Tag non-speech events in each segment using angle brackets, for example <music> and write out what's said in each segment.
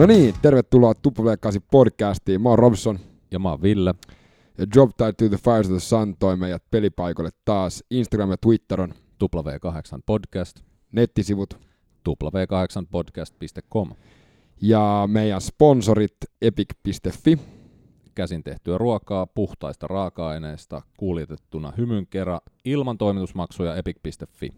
No niin, tervetuloa Tuppaveikkaasi podcastiin. Mä oon Robson. Ja mä oon Ville. Ja Job Tied to the Fires of the Sun toi meidät pelipaikoille taas. Instagram ja Twitter on W8 Podcast. Nettisivut. W8podcast.com. Ja meidän sponsorit epic.fi. Käsin tehtyä ruokaa puhtaista raaka-aineista kuljetettuna hymyn kerran ilman toimitusmaksuja epic.fi.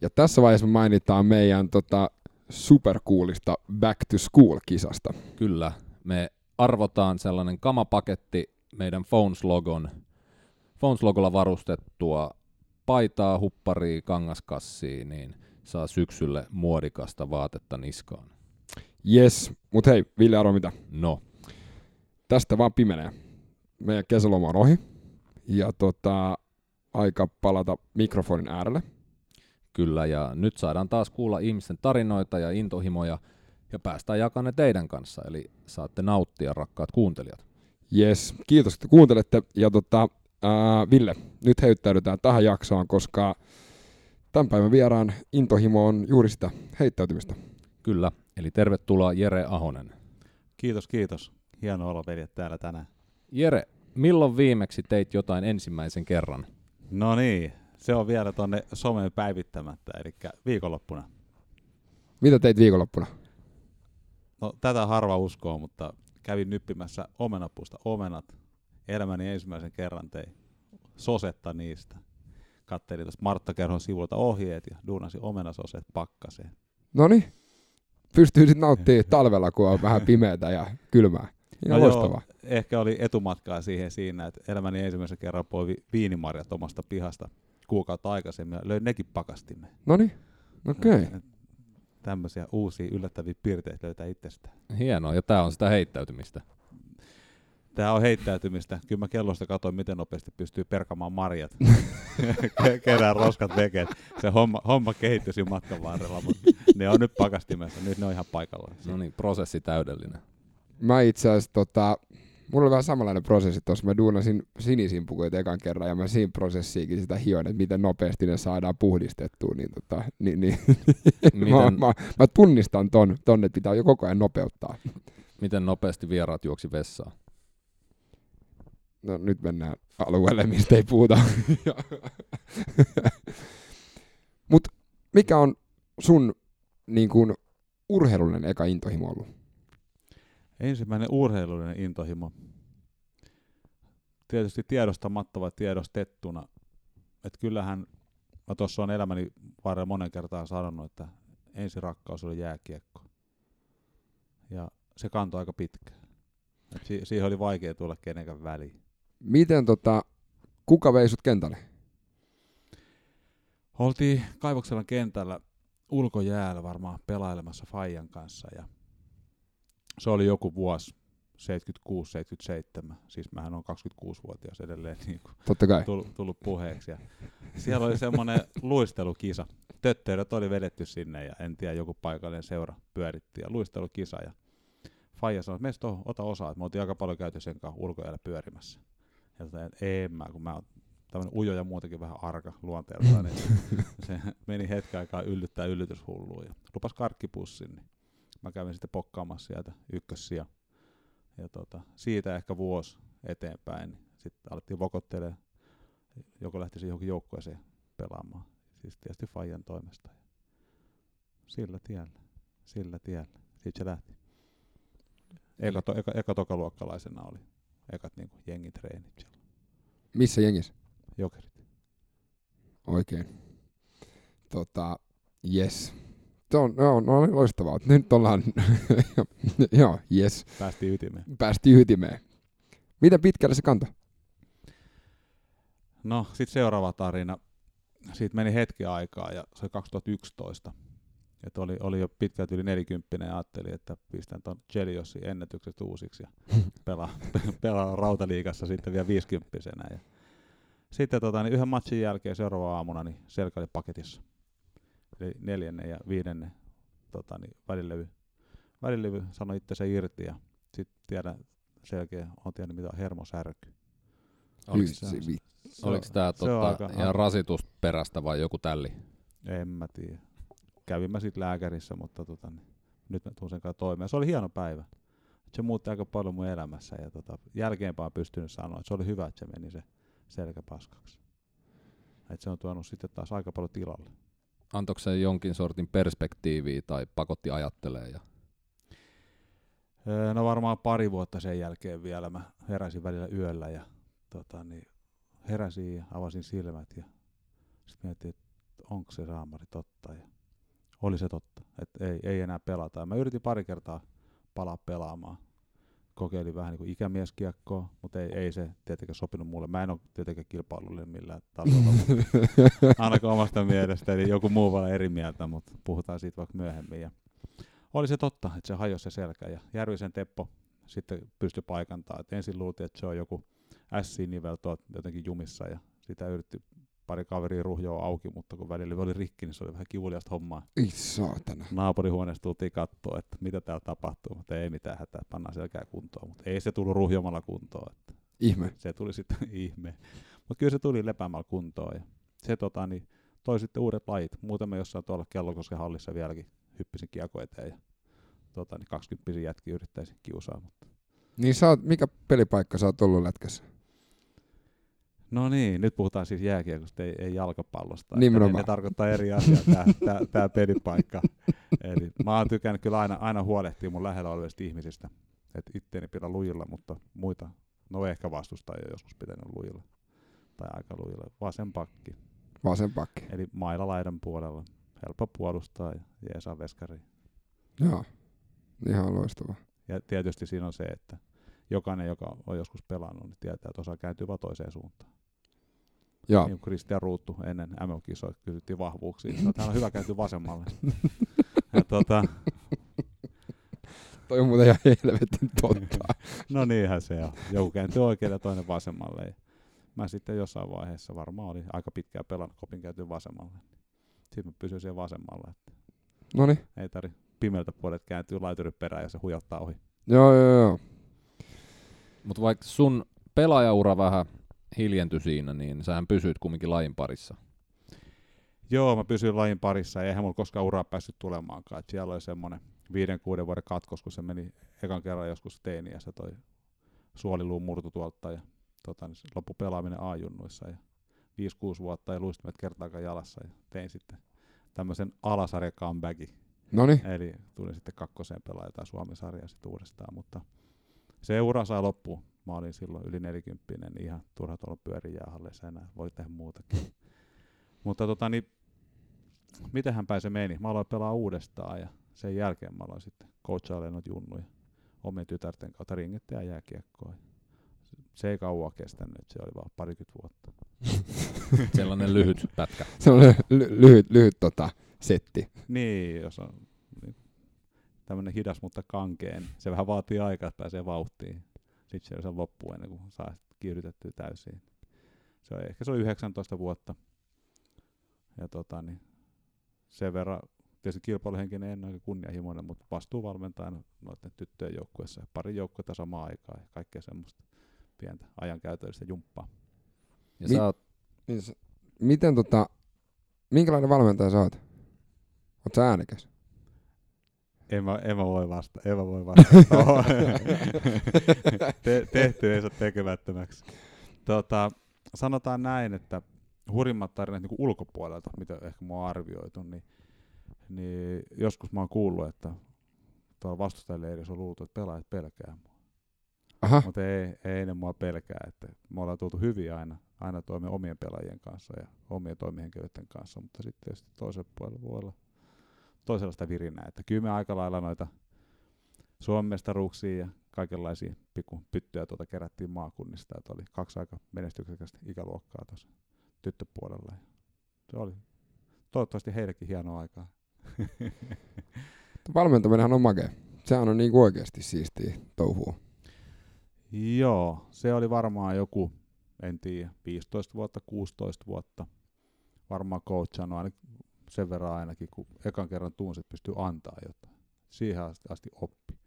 Ja tässä vaiheessa me mainitaan meidän tota, supercoolista Back to School-kisasta. Kyllä, me arvotaan sellainen kamapaketti meidän Phones-logon, Phones-logolla varustettua paitaa, hupparia, kangaskassia, niin saa syksylle muodikasta vaatetta niskaan. Yes, mutta hei, Ville arvo mitä? No, Tästä vaan pimenee. Meidän kesäloma on ohi. Ja tota, aika palata mikrofonin äärelle. Kyllä, ja nyt saadaan taas kuulla ihmisten tarinoita ja intohimoja, ja päästään jakamaan ne teidän kanssa, eli saatte nauttia, rakkaat kuuntelijat. Yes, kiitos, että kuuntelette. Ja tota, ää, Ville, nyt heittäydytään tähän jaksoon, koska tämän päivän vieraan intohimo on juuri sitä heittäytymistä. Kyllä, eli tervetuloa Jere Ahonen. Kiitos, kiitos. Hienoa olla veljet täällä tänään. Jere, milloin viimeksi teit jotain ensimmäisen kerran? No niin, se on vielä tonne someen päivittämättä, eli viikonloppuna. Mitä teit viikonloppuna? No tätä harva uskoo, mutta kävin nyppimässä omenapuusta omenat. Elämäni ensimmäisen kerran tein sosetta niistä. Kattelin tuosta Martta Kerhon sivulta ohjeet ja duunasin omenasoset pakkaseen. No niin, pystyy sitten nauttimaan <laughs> talvella, kun on vähän pimeätä ja kylmää. Ihan No loistavaa. joo, ehkä oli etumatkaa siihen siinä, että elämäni ensimmäisen kerran poivi viinimarjat omasta pihasta kuukautta aikaisemmin ja löin nekin pakastimeen. No niin, okei. Okay. Tämmöisiä uusia yllättäviä piirteitä löytää itsestään. Hienoa, ja tämä on sitä heittäytymistä. Tämä on heittäytymistä. Kyllä mä kellosta katsoin, miten nopeasti pystyy perkamaan marjat. <laughs> Ke- Kerään roskat vekeet. Se homma, homma kehittyi siinä matkan varrella, mutta ne on nyt pakastimessa. Nyt ne on ihan paikallaan. No niin, prosessi täydellinen. Mä itse asiassa, tota, mulla oli vähän samanlainen prosessi tuossa. Mä duunasin sinisiin pukuja ekan kerran ja mä siinä prosessiikin sitä hioin, että miten nopeasti ne saadaan puhdistettua. Niin, tota, niin, niin. mä, Miten, mä, mä, tunnistan ton, ton, että pitää jo koko ajan nopeuttaa. miten nopeasti vieraat juoksi vessaan? No nyt mennään alueelle, mistä ei puhuta. <laughs> Mut mikä on sun niin kun, urheilullinen eka intohimo ollut? Ensimmäinen urheilullinen intohimo. Tietysti tiedostamattava tiedostettuna. Että kyllähän mä tuossa on elämäni varrella monen kertaan sanonut, että ensi rakkaus oli jääkiekko. Ja se kantoi aika pitkään. Et si- siihen oli vaikea tulla kenenkään väliin. Miten tota, kuka vei sut kentälle? Oltiin Kaivokselan kentällä ulkojäällä varmaan pelailemassa Fajan kanssa ja se oli joku vuosi 76-77, siis mähän on 26-vuotias edelleen niin kuin Totta kai. tullut, tullut puheeksi. Ja siellä oli semmoinen luistelukisa. Tötteröt oli vedetty sinne ja en tiedä, joku paikallinen seura pyöritti ja luistelukisa. Ja Faija sanoi, että meistä on, ota osaa, me oltiin aika paljon käyty sen kanssa ulkojäällä pyörimässä. Ja sanoin, että en mä, kun mä oon tämmöinen ujo ja muutenkin vähän arka luonteeltaan, niin <laughs> se meni hetken aikaa yllyttää yllytyshulluun ja lupas karkkipussin, niin mä kävin sitten pokkaamassa sieltä ykkössiä. Ja tota, siitä ehkä vuosi eteenpäin, niin sitten alettiin vokottelemaan, joko lähtisi johonkin joukkueeseen pelaamaan, siis tietysti Fajan toimesta. Sillä tiellä, sillä tiellä, siitä se lähti. Eka, to, eka, eka tokaluokkalaisena oli ekat niin jengitreenit siellä, Missä jengissä? jokerit. Oikein. Tota, yes. Se on, no, no, loistavaa. Nyt ollaan, <laughs> joo, yes, Päästiin ytimeen. päästiin ytimeen. Miten pitkälle se kantoi? No, sitten seuraava tarina. Siitä meni hetki aikaa ja se oli 2011. Että oli, oli jo pitkälti yli 40 ja ajattelin, että pistän tuon Cheliosin ennätykset uusiksi ja <laughs> pelaa, pelaa rautaliigassa sitten vielä 50 ja sitten tota, niin yhden matsin jälkeen seuraava aamuna niin selkä oli paketissa. Eli neljännen ja viidennen tota, niin välilevy, välilevy sanoi itse se irti ja sitten tiedän selkeä, on tiennyt mitä on hermosärky. Oliko, se Se tämä tota, aika- ihan rasitusperäistä vai joku tälli? En mä tiedä. Kävin mä sitten lääkärissä, mutta tota, niin, nyt mä tuun sen kanssa toimeen. Se oli hieno päivä. Se muutti aika paljon mun elämässä ja tota, jälkeenpäin pystynyt sanoa, että se oli hyvä, että se meni se selkä paskaksi. Et se on tuonut sitten taas aika paljon tilalle. Antoiko se jonkin sortin perspektiiviä tai pakotti ajattelee? Ja... Öö, No varmaan pari vuotta sen jälkeen vielä mä heräsin välillä yöllä ja tota, niin heräsin ja avasin silmät ja sitten mietin, että onko se saamari totta. Ja oli se totta, että ei, ei enää pelata. Ja mä yritin pari kertaa palaa pelaamaan. Kokeilin vähän niin kuin ikämieskiekkoa, mutta ei, ei se tietenkään sopinut mulle. Mä en ole tietenkään kilpailullinen millään tasolla, <laughs> ainakaan omasta mielestä. Eli joku muu voi olla eri mieltä, mutta puhutaan siitä vaikka myöhemmin. Ja oli se totta, että se hajosi se selkä ja Järvisen Teppo sitten pystyi paikantamaan. Et ensin luultiin, että se on joku S-nivel tuot jotenkin jumissa ja sitä yritti pari kaveria ruhjoa auki, mutta kun välillä oli rikki, niin se oli vähän kivuliasta hommaa. Ei saatana. Naapurihuoneesta tultiin katsoa, että mitä täällä tapahtuu, mutta ei mitään hätää, pannaan selkää kuntoon. Mutta ei se tullut ruhjomalla kuntoon, että Ihme. se tuli sitten <laughs> ihme. Mutta kyllä se tuli lepäämällä kuntoon ja se tota, niin, toi sitten uudet lajit. Muuten mä jossain tuolla Kellokosken hallissa vieläkin hyppisin kiekko eteen ja tota, niin 20 jätki yrittäisin kiusaa. Mutta. Niin sä oot, mikä pelipaikka sä oot ollut lätkässä? No niin, nyt puhutaan siis jääkiekosta, ei, ei jalkapallosta. Nimenomaan. Ne, ne tarkoittaa eri asiaa tää pelipaikka. Eli mä oon tykännyt kyllä aina, aina huolehtia mun lähellä olevista ihmisistä. Että itteeni pidä lujilla, mutta muita, no ehkä vastustajia joskus pitänyt lujilla. Tai aika lujilla. Vasen pakki. Vasen pakki. Eli mailla laidan puolella. Helppo puolustaa ja jeesaa veskari. Joo. Ihan loistavaa. Ja tietysti siinä on se, että jokainen, joka on joskus pelannut, niin tietää, että osaa kääntyä vaan toiseen suuntaan. Joo. Niin Kristian Ruuttu ennen MM-kisoja kysyttiin vahvuuksia. Sanoi, että hän on hyvä kääntyä vasemmalle. <laughs> ja tota, Toi on muuten ihan helvetin totta. <laughs> no niinhän se on. Joku kääntyy oikealle ja toinen vasemmalle. Ja mä sitten jossain vaiheessa varmaan oli aika pitkään pelannut kopin kääntyä vasemmalle. Sitten mä pysyin siellä vasemmalla. Että Noniin. ei tarvi pimeältä puolet kääntyy laiturin perään ja se hujauttaa ohi. Joo, joo, joo. Mutta vaikka sun pelaajaura vähän hiljentyi siinä, niin sähän pysyit kumminkin lajin parissa. Joo, mä pysyin lajin parissa ja eihän mulla koskaan uraa päässyt tulemaankaan. Et siellä oli semmoinen viiden, kuuden vuoden katkos, kun se meni ekan kerran joskus teiniässä toi suoliluun murtu tuolta ja tota, niin loppu pelaaminen A-junnuissa ja 5-6 vuotta ja luistimet kertaakaan jalassa ja tein sitten tämmöisen alasarja comebackin. Noniin. Eli tulin sitten kakkoseen pelaamaan jotain Suomen-sarjaa sitten uudestaan, mutta se ura saa loppuun. Mä olin silloin yli 40, niin ihan turha tuolla pyöri jäähalleissa enää, voi tehdä muutakin. <laughs> mutta tota niin, mitenhän päin se meni? Mä aloin pelaa uudestaan ja sen jälkeen mä aloin sitten coachailemaan noita junnuja omien tytärten kautta ringettä ja jääkiekkoa. Se ei kauan kestänyt, se oli vaan parikymmentä vuotta. <laughs> Sellainen lyhyt pätkä. Se on ly- lyhyt, lyhyt tota, setti. Niin, jos on niin, tämmöinen hidas, mutta kankeen. Se vähän vaatii aikaa, että pääsee vauhtiin. Sitten se on loppu ennen kuin saa kiihdytettyä täysin. Se on, ehkä se oli 19 vuotta. Ja tota, niin, sen verran tietysti kilpailuhenkinen en ole kunnianhimoinen, mutta vastuuvalmentajana noiden tyttöjen joukkueessa ja pari joukkuetta samaan aikaan ja kaikkea semmoista pientä ajankäytöllistä jumppaa. Ja Mi- sä oot, Niin Miten tota, minkälainen valmentaja sä oot? Oot sä äänekäs? En mä, en mä voi vasta, en mä voi vastata. <laughs> Te, tehty ei saa tekemättömäksi. Tota, sanotaan näin, että hurjimmat tarinat niin ulkopuolelta, mitä ehkä mä oon arvioitu, niin, niin joskus mä oon kuullut, että tuolla vastustajaleirissä on luultu, että pelaajat pelkää mua. Aha, Mutta ei, ei ne mua pelkää, että me ollaan tultu hyvin aina, aina toimia omien pelaajien kanssa ja omien toimihenkilöiden kanssa, mutta sitten tietysti toisella puolella voi olla toisenlaista virinää. Että kyllä me aika lailla noita Suomen mestaruuksia ja kaikenlaisia pikku pyttyjä tuota kerättiin maakunnista, että oli kaksi aika menestyksekästä ikäluokkaa tuossa tyttöpuolella. Ja se oli toivottavasti heillekin hienoa aikaa. <laughs> valmentaminenhan on makea. Sehän on niinku oikeasti siistiä touhua. Joo, se oli varmaan joku, en tiedä, 15 vuotta, 16 vuotta. Varmaan coachannut sen verran ainakin, kun ekan kerran tunsi, että pystyy antaa jotain. Siihen asti, asti oppi.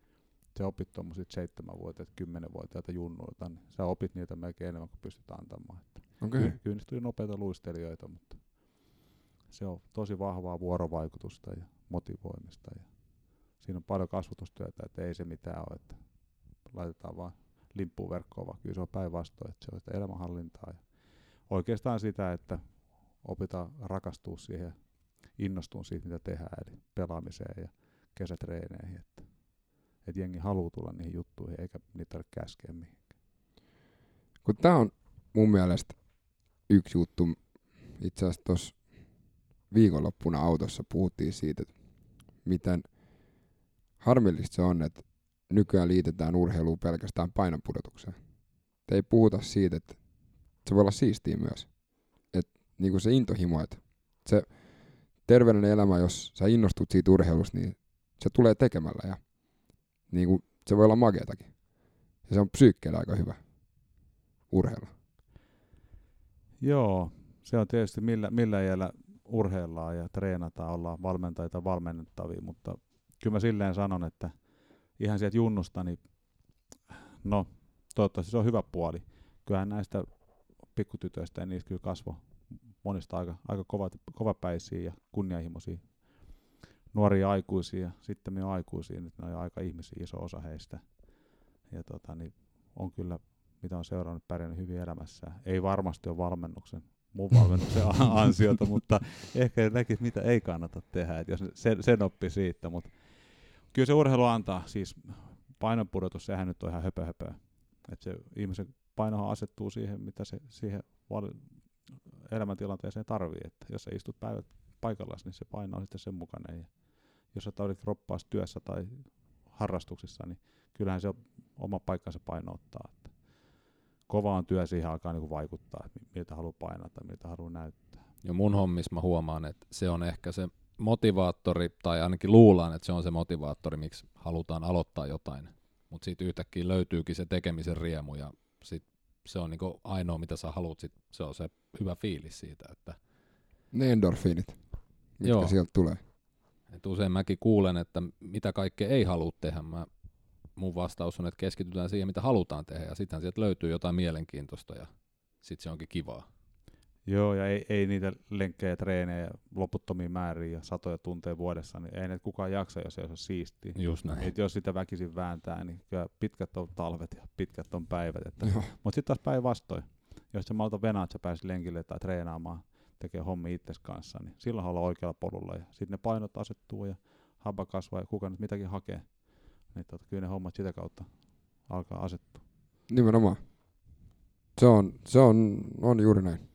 Se opit tuommoiset seitsemänvuotiaat, kymmenenvuotiaita junnuilta, niin sä opit niitä melkein enemmän kuin pystyt antamaan. Että Okei. Ky- kyllä niistä tuli nopeita luistelijoita, mutta se on tosi vahvaa vuorovaikutusta ja motivoimista. Ja siinä on paljon kasvatustyötä, että ei se mitään ole, että laitetaan vaan limppuun verkkoon, vaan kyllä se on päinvastoin, että se on sitä elämänhallintaa. Ja oikeastaan sitä, että opitaan rakastua siihen, innostua siitä, mitä tehdään, eli pelaamiseen ja kesätreeneihin, että, että jengi haluaa tulla niihin juttuihin, eikä niitä tarvitse käskeä mihinkään. Kun tää on mun mielestä yksi juttu, itse asiassa tuossa viikonloppuna autossa puhuttiin siitä, miten harmillista se on, että nykyään liitetään urheiluun pelkästään painonpudotukseen. Et ei puhuta siitä, että se voi olla siistiä myös. Että niinku se intohimo, että se terveellinen elämä, jos sä innostut siitä urheilusta, niin se tulee tekemällä ja niinku, se voi olla makeatakin. Ja se on psyykkeellä aika hyvä urheilla. Joo, se on tietysti millä, millä iällä urheillaan ja treenataan, ollaan valmentajia valmennettavia, mutta kyllä mä silleen sanon, että ihan sieltä junnusta, niin no toivottavasti se on hyvä puoli. Kyllähän näistä pikkutytöistä ja niistä kyllä kasvo monista aika, aika kovat, kovapäisiä ja kunnianhimoisia nuoria aikuisia ja sitten me aikuisia, nyt ne on jo aika ihmisiä, iso osa heistä. Ja tota, niin on kyllä, mitä on seurannut, pärjännyt hyvin elämässä. Ei varmasti ole valmennuksen, mun valmennuksen <laughs> ansiota, mutta ehkä näkisi, mitä ei kannata tehdä, että jos sen, sen oppi siitä. Mutta kyllä se urheilu antaa, siis painonpudotus, sehän nyt on ihan höpö, höpö. Että se ihmisen painohan asettuu siihen, mitä se siihen elämäntilanteeseen tarvii. Että jos sä istut päivät paikallaan, niin se paino on sitten sen mukainen. Ja jos sä taudit kroppaas työssä tai harrastuksissa, niin kyllähän se oma paikkansa paino ottaa. Että kova on työ siihen alkaa niin vaikuttaa, että miltä haluaa painaa tai miltä haluaa näyttää. Ja mun hommissa mä huomaan, että se on ehkä se motivaattori, tai ainakin luullaan, että se on se motivaattori, miksi halutaan aloittaa jotain. Mutta siitä yhtäkkiä löytyykin se tekemisen riemu, ja sit se on niinku ainoa, mitä sä haluat, sit se on se hyvä fiilis siitä. Että Ne endorfiinit, mitkä Joo. sieltä tulee. et usein mäkin kuulen, että mitä kaikkea ei halua tehdä. Mä, mun vastaus on, että keskitytään siihen, mitä halutaan tehdä, ja sitten sieltä löytyy jotain mielenkiintoista, ja sitten se onkin kivaa. Joo, ja ei, ei niitä lenkkejä, treenejä loputtomiin määriin ja satoja tunteja vuodessa, niin ei ne kukaan jaksa, jos ei ole siistiä. Just näin. Et jos sitä väkisin vääntää, niin kyllä pitkät on talvet ja pitkät on päivät. Että. Mutta sitten taas päinvastoin. Jos sä malta venaa, että sä pääsit lenkille tai treenaamaan, tekee hommi itses kanssa, niin silloin ollaan oikealla polulla. Ja sitten ne painot asettuu ja haba kasvaa ja kuka nyt mitäkin hakee. Niin tota, kyllä ne hommat sitä kautta alkaa asettua. Nimenomaan. Se on, se on, on juuri näin.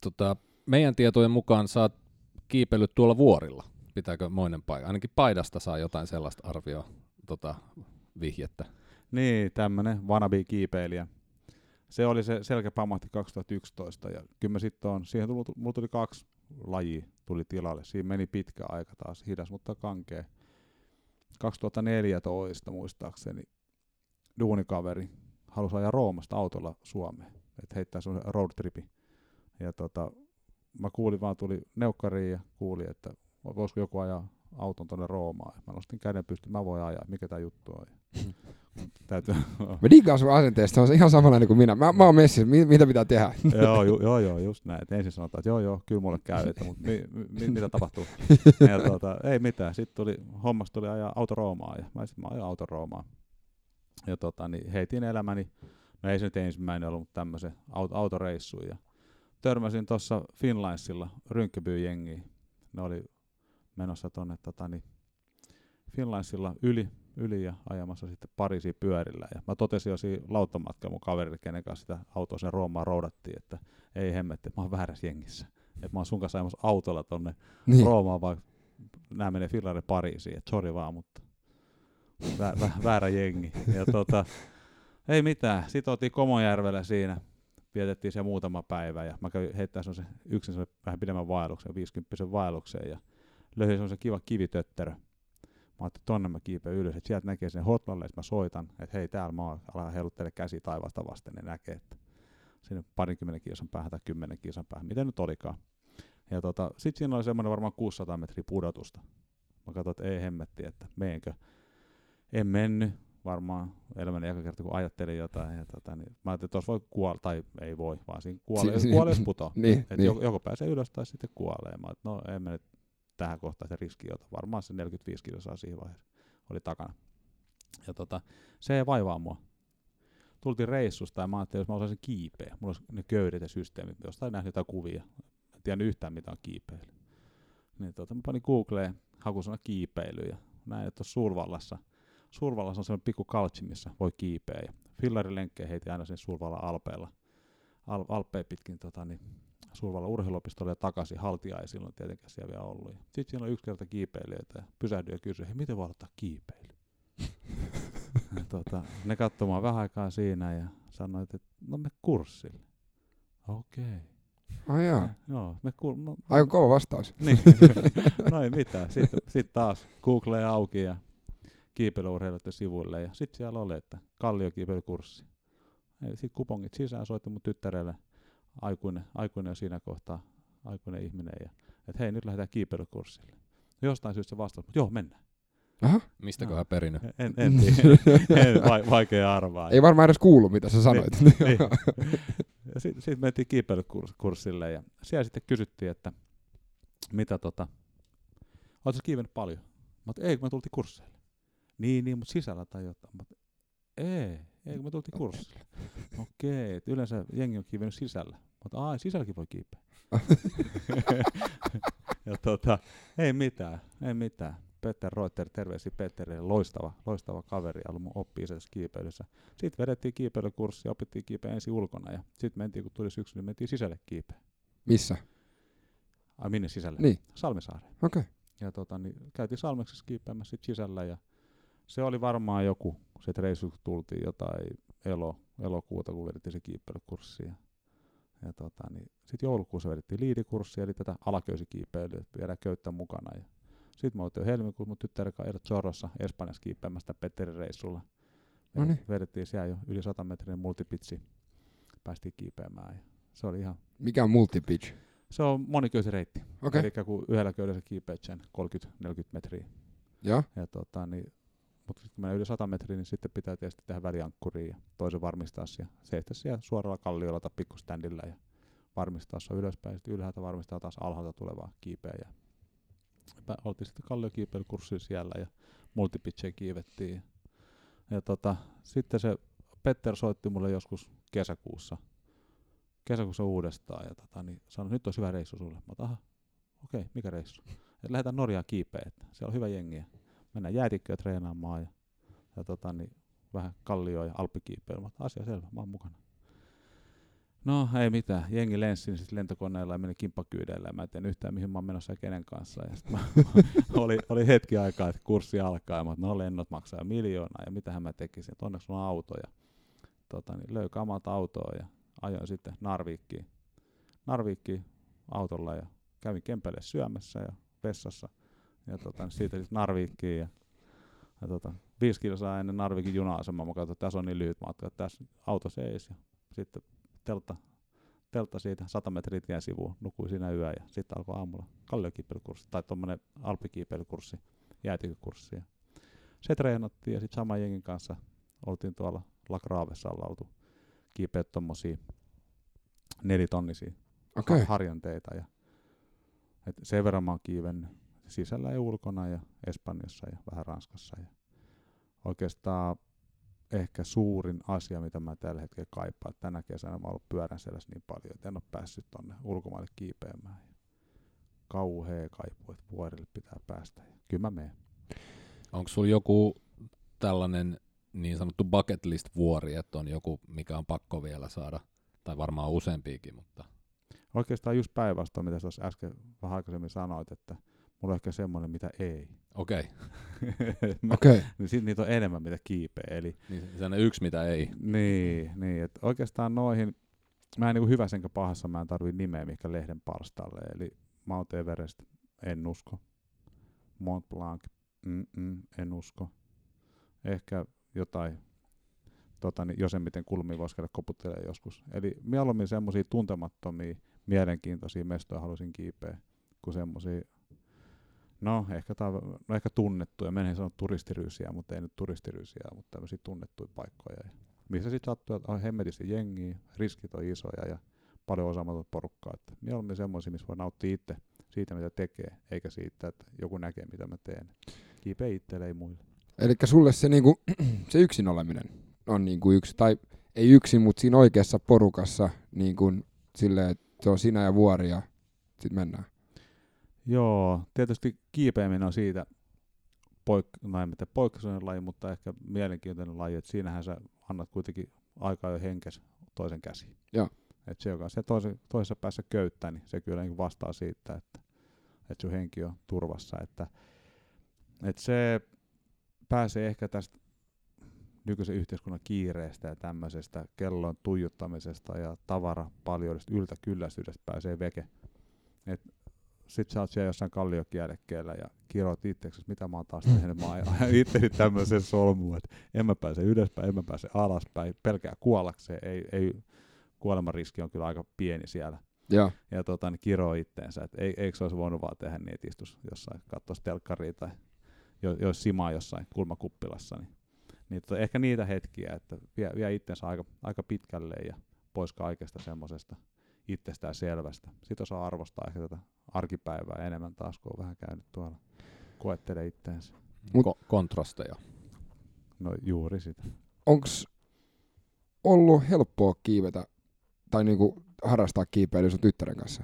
Tota, meidän tietojen mukaan saat kiipeilyt tuolla vuorilla. Pitääkö moinen paikka? Ainakin paidasta saa jotain sellaista arvioa tota, vihjettä. Niin, tämmönen wannabe-kiipeilijä. Se oli se selkäpamahti 2011 ja kyllä sitten on, siihen tuli, mulla tuli kaksi lajia tuli tilalle. Siinä meni pitkä aika taas, hidas mutta kankea. 2014 muistaakseni duunikaveri halusi ajaa Roomasta autolla Suomeen, että heittää sun roadtripi. Ja tota, mä kuulin vaan, tuli neukkariin ja kuulin, että voisiko joku ajaa auton tuonne Roomaan. Mä nostin käden pystyyn, mä voin ajaa, mikä tämä juttu on. Täytyy, Mä digaan sun asenteesta, se on ihan samanlainen kuin minä. Mä, mä oon messissä, mi, mitä pitää tehdä? joo, ju, joo, joo, just näin. Et ensin sanotaan, että joo, joo, kyllä mulle käy, että, mutta mi, mi, mitä tapahtuu? Ja tuota, ei mitään. Sitten tuli, hommasta tuli ajaa auto Roomaan ja mä sitten mä ajan auto Roomaan. Ja tota, niin heitin elämäni, no ei se nyt ensimmäinen ollut, mutta tämmöisen auto, autoreissuun. Ja törmäsin tuossa Finlinesilla Rynkkäbyyn jengiin. Ne oli menossa tuonne tota, niin Finlinesilla yli, yli ja ajamassa sitten Pariisiin pyörillä. Ja mä totesin jo siinä lauttamatkalla mun kaverille, kenen kanssa sitä autoa sen Roomaan roudattiin, että ei hemmetti, mä oon väärässä jengissä. Että mä oon sun kanssa ajamassa autolla tonne Niin. Roomaan, vaan nämä menee Finlandin Pariisiin, että sori vaan, mutta vä, vä, väärä jengi. Ja tota, ei mitään, sitten oltiin Komojärvellä siinä, vietettiin se muutama päivä ja mä kävin heittää se yksin se vähän pidemmän vaelluksen, 50 vaellukseen ja löysin semmoisen kiva kivitötterö. Mä ajattelin, että tonne mä kiipeen ylös, että sieltä näkee sen hotlalle, että mä soitan, että hei täällä mä oon, alan heiluttele käsi taivaasta vasten, ne näkee, että sinne parinkymmenen kilsan päähän tai kymmenen kilsan päähän, miten nyt olikaan. Ja tota, sit siinä oli semmoinen varmaan 600 metriä pudotusta. Mä katsoin, että ei hemmetti, että meenkö. En mennyt, varmaan elämäni eka kerta, kun ajattelin jotain. Ja tota, niin, mä ajattelin, että tuossa voi kuolla, tai ei voi, vaan siinä kuolee, Si- si- kuolee jos putoo. <laughs> Niin, Et niin. joko, joko pääsee ylös tai sitten kuolee. Mä, että no en mä nyt tähän kohtaan se riski, jota varmaan se 45 kilsaa siihen vaiheessa oli takana. Ja tota, se ei vaivaa mua. Tultiin reissusta ja mä ajattelin, jos mä osaisin kiipeä, mulla olisi ne köydet ja systeemit, jostain nähnyt jotain kuvia. En tiedä yhtään mitä on kiipeily. Niin tota, mä panin Googleen hakusana kiipeily ja näin, että Suurvallassa, Suurvallassa on sellainen pikku kaltsi, missä voi kiipeä. Ja fillarilenkkejä heitin aina sinne Suurvallan alpeella, al, alpeen pitkin tota, niin Suurvallan urheiluopistolle ja takaisin. Haltia ei silloin tietenkään siellä vielä ollut. Sitten siinä on yksi kerta kiipeilijöitä ja pysähdyin ja kysyin, miten voi aloittaa kiipeily? <laughs> tota, ne katsomaan vähän aikaa siinä ja sanoit, että no me kurssille. Okei. Okay. Ai joo. Joo, me kur... no, Aika kova vastaus. niin. <laughs> no ei mitään. Sitten sit taas Google auki ja kiipeilyurheilijoiden sivuille. Ja sitten siellä oli, että kalliokiipeilykurssi. Sitten kupongit sisään soitti mun tyttärelle aikuinen, aikuinen siinä kohtaa, aikuinen ihminen. Ja, että hei, nyt lähdetään kiipeilykurssille. Jostain syystä se vastasi, mutta joo, mennään. Aha. Mistäköhän perinyt? En, en, tiedä. <laughs> en va- vaikea arvaa. Ei varmaan edes kuulu, mitä sä sanoit. Niin. <laughs> Ja sitten sit mentiin kiipeilykurssille ja siellä sitten kysyttiin, että mitä tota, oletko kiivennyt paljon? Mä ei, kun me tultiin kursseille. Niin, niin, mutta sisällä tai jotain. Mä ei, ei, kun me tultiin kurssille. Okei, että yleensä jengi on kiivennyt sisällä. Oot, ai, sisälläkin voi kiipeä. <laughs> ja tota, ei mitään, ei mitään. Peter Reuter, terveisiä Peterille, loistava, loistava kaveri, ollut mun oppi kiipeilyssä. Sitten vedettiin kiipeilykurssi ja opittiin kiipeä ensin ulkona ja sitten mentiin, kun tuli syksy, niin mentiin sisälle kiipeä. Missä? Ai minne sisälle? Niin. Salmisaareen. Okei. Okay. Ja tota, niin käytiin Salmeksessa kiipeämässä sit sisällä ja se oli varmaan joku, se reissu tultiin jotain elo, elokuuta, kun vedettiin se kiipeilykurssi. Ja, ja tota, niin sitten joulukuussa vedettiin liidikurssi, eli tätä alaköysikiipeilyä, että viedään köyttä mukana. Ja sitten mä oltiin jo helmikuussa mun tyttären kanssa Eero Zorrossa Espanjassa kiipeämästä Petterin reissulla. No niin. Vedettiin siellä jo yli 100 metrinen multipitsi, päästiin kiipeämään. Ja se oli ihan, Mikä on multipitch? se on moniköysireitti. Okei. Eli kun yhdellä köydellä sä kiipeät sen 30-40 metriä. Joo. Ja tota, niin, mutta kun menee yli 100 metriä, niin sitten pitää tietysti tehdä väliankkuriin ja toisen varmistaa siellä. Seistä siellä suoralla kalliolla tai pikkuständillä ja varmistaa se ylöspäin. Sitten ylhäältä varmistaa taas alhaalta tulevaa kiipeä. Ja oltiin sitten kalliokiipeilykurssilla siellä ja multipitchejä kiivettiin. Ja, ja tota, sitten se Petter soitti mulle joskus kesäkuussa, kesäkuussa uudestaan ja tota, niin sanoi, että nyt olisi hyvä reissu sulle. Mä okei, okay, mikä reissu? Et lähdetään Norjaan kiipeä, että siellä on hyvä jengi ja mennään jäätikköä treenaamaan ja, ja tota, niin, vähän kallioa ja alppikiipeilyä. Asia selvä, mä oon mukana. No ei mitään, jengi lensi sitten lentokoneella ja meni kimppakyydeillä ja mä en tiedä yhtään mihin mä oon menossa ja kenen kanssa. Ja mä, <laughs> oli, oli hetki aikaa, että kurssi alkaa ja mä no lennot maksaa miljoonaa ja mitähän mä tekisin. Et onneksi on auto ja tota, niin löi kamalta autoa ja ajoin sitten Narvikkiin, Narvikkiin autolla ja kävin Kempele syömässä ja vessassa. Ja tota, niin siitä sitten Narvikkiin ja, ja tota, viisi kilsaa ennen Narvikin juna-asemaa. Mä katsoin, että tässä on niin lyhyt matka, että tässä auto seis ja sitten teltta, teltta siitä 100 metriä tien sivuun, nukuin siinä yö ja sitten alkoi aamulla kalliokiipeilykurssi tai tuommoinen alppikiipeilykurssi, jäätikökurssi. Ja se treenattiin ja sitten saman jengin kanssa oltiin tuolla La Gravessa ollaan oltu kiipeä tuommoisia nelitonnisia. Okay. harjanteita. Ja, et sen verran mä oon kiivennyt sisällä ja ulkona ja Espanjassa ja vähän Ranskassa. Ja oikeastaan ehkä suurin asia, mitä mä tällä hetkellä kaipaan. että Tänä kesänä mä oon ollut pyörän selässä niin paljon, että en ole päässyt tonne ulkomaille kiipeämään. Ja kauhea kaipu, että vuorille pitää päästä. Ja kyllä mä menen. Onko sulla joku tällainen niin sanottu bucket list vuori, että on joku, mikä on pakko vielä saada, tai varmaan useampiakin, mutta Oikeastaan just päinvastoin, mitä tuossa äsken vähän aikaisemmin sanoit, että mulla on ehkä semmoinen, mitä ei. okei, <laughs> Okei. Okay. niin sit niitä on enemmän, mitä kiipee. Eli niin se on yksi, mitä ei. Niin, niin että oikeastaan noihin, mä en niin hyvässä enkä pahassa, mä en tarvii nimeä mikä lehden palstalle, eli Mount Everest, en usko. Mont Blanc, mm-mm, en usko. Ehkä jotain, tota, niin Josemiten kulmia voisi käydä koputtelemaan joskus. Eli mieluummin semmoisia tuntemattomia, mielenkiintoisia mestoja haluaisin kiipeä, kuin semmoisia, no ehkä, taiva- no ehkä tunnettuja, menee sanoa turistirysiä, mutta ei nyt turistirysiä, mutta tämmöisiä tunnettuja paikkoja. Ja missä sitten sattuu, että on hemmetisti jengiä, riskit on isoja ja paljon osaamatonta porukkaa. Että mieluummin semmoisia, missä voi nauttia itse siitä, mitä tekee, eikä siitä, että joku näkee, mitä mä teen. Kiipeä itselle, ei muille. Eli sulle se, niinku, <clears throat> se yksin oleminen on niinku yksi, tai ei yksin, mutta siinä oikeassa porukassa niinku, silleen, että se on sinä ja vuori ja sitten mennään. Joo, tietysti kiipeäminen on siitä poik- no en poikkeuksellinen laji, mutta ehkä mielenkiintoinen laji, että siinähän sä annat kuitenkin aikaa jo henkes toisen käsiin. Joo. Et se, joka se toisen, toisessa päässä köyttää, niin se kyllä niin vastaa siitä, että, että sun henki on turvassa. Että, että se pääsee ehkä tästä nykyisen yhteiskunnan kiireestä ja tämmöisestä kellon tuijuttamisesta ja tavara paljon yltäkylläisyydestä pääsee veke. Et sit sä oot siellä jossain kalliokielekkeellä ja kirjoit itseksi, mitä mä oon taas tehnyt. Mä oon itteni tämmöisen solmuun, että en mä pääse ylöspäin, en mä pääse alaspäin, pelkää kuollakseen. Ei, ei, kuolemanriski on kyllä aika pieni siellä. Ja, Ja tota, niin kiroo itteensä, että ei, eikö se olisi voinut vaan tehdä niin, että istus jossain, katsoisi telkkaria tai jo, jos simaa jossain kulmakuppilassa, niin, niin tota, ehkä niitä hetkiä, että vie, vie itsensä aika, aika pitkälle ja pois kaikesta semmoisesta itsestään selvästä. Sitten osaa arvostaa ehkä tätä arkipäivää enemmän taas, kun on vähän käynyt tuolla koettelee itteensä. Mut- Ko- kontrasteja. No juuri sitä. onks ollut helppoa kiivetä tai niinku harrastaa kiipeilyä sun tyttären kanssa?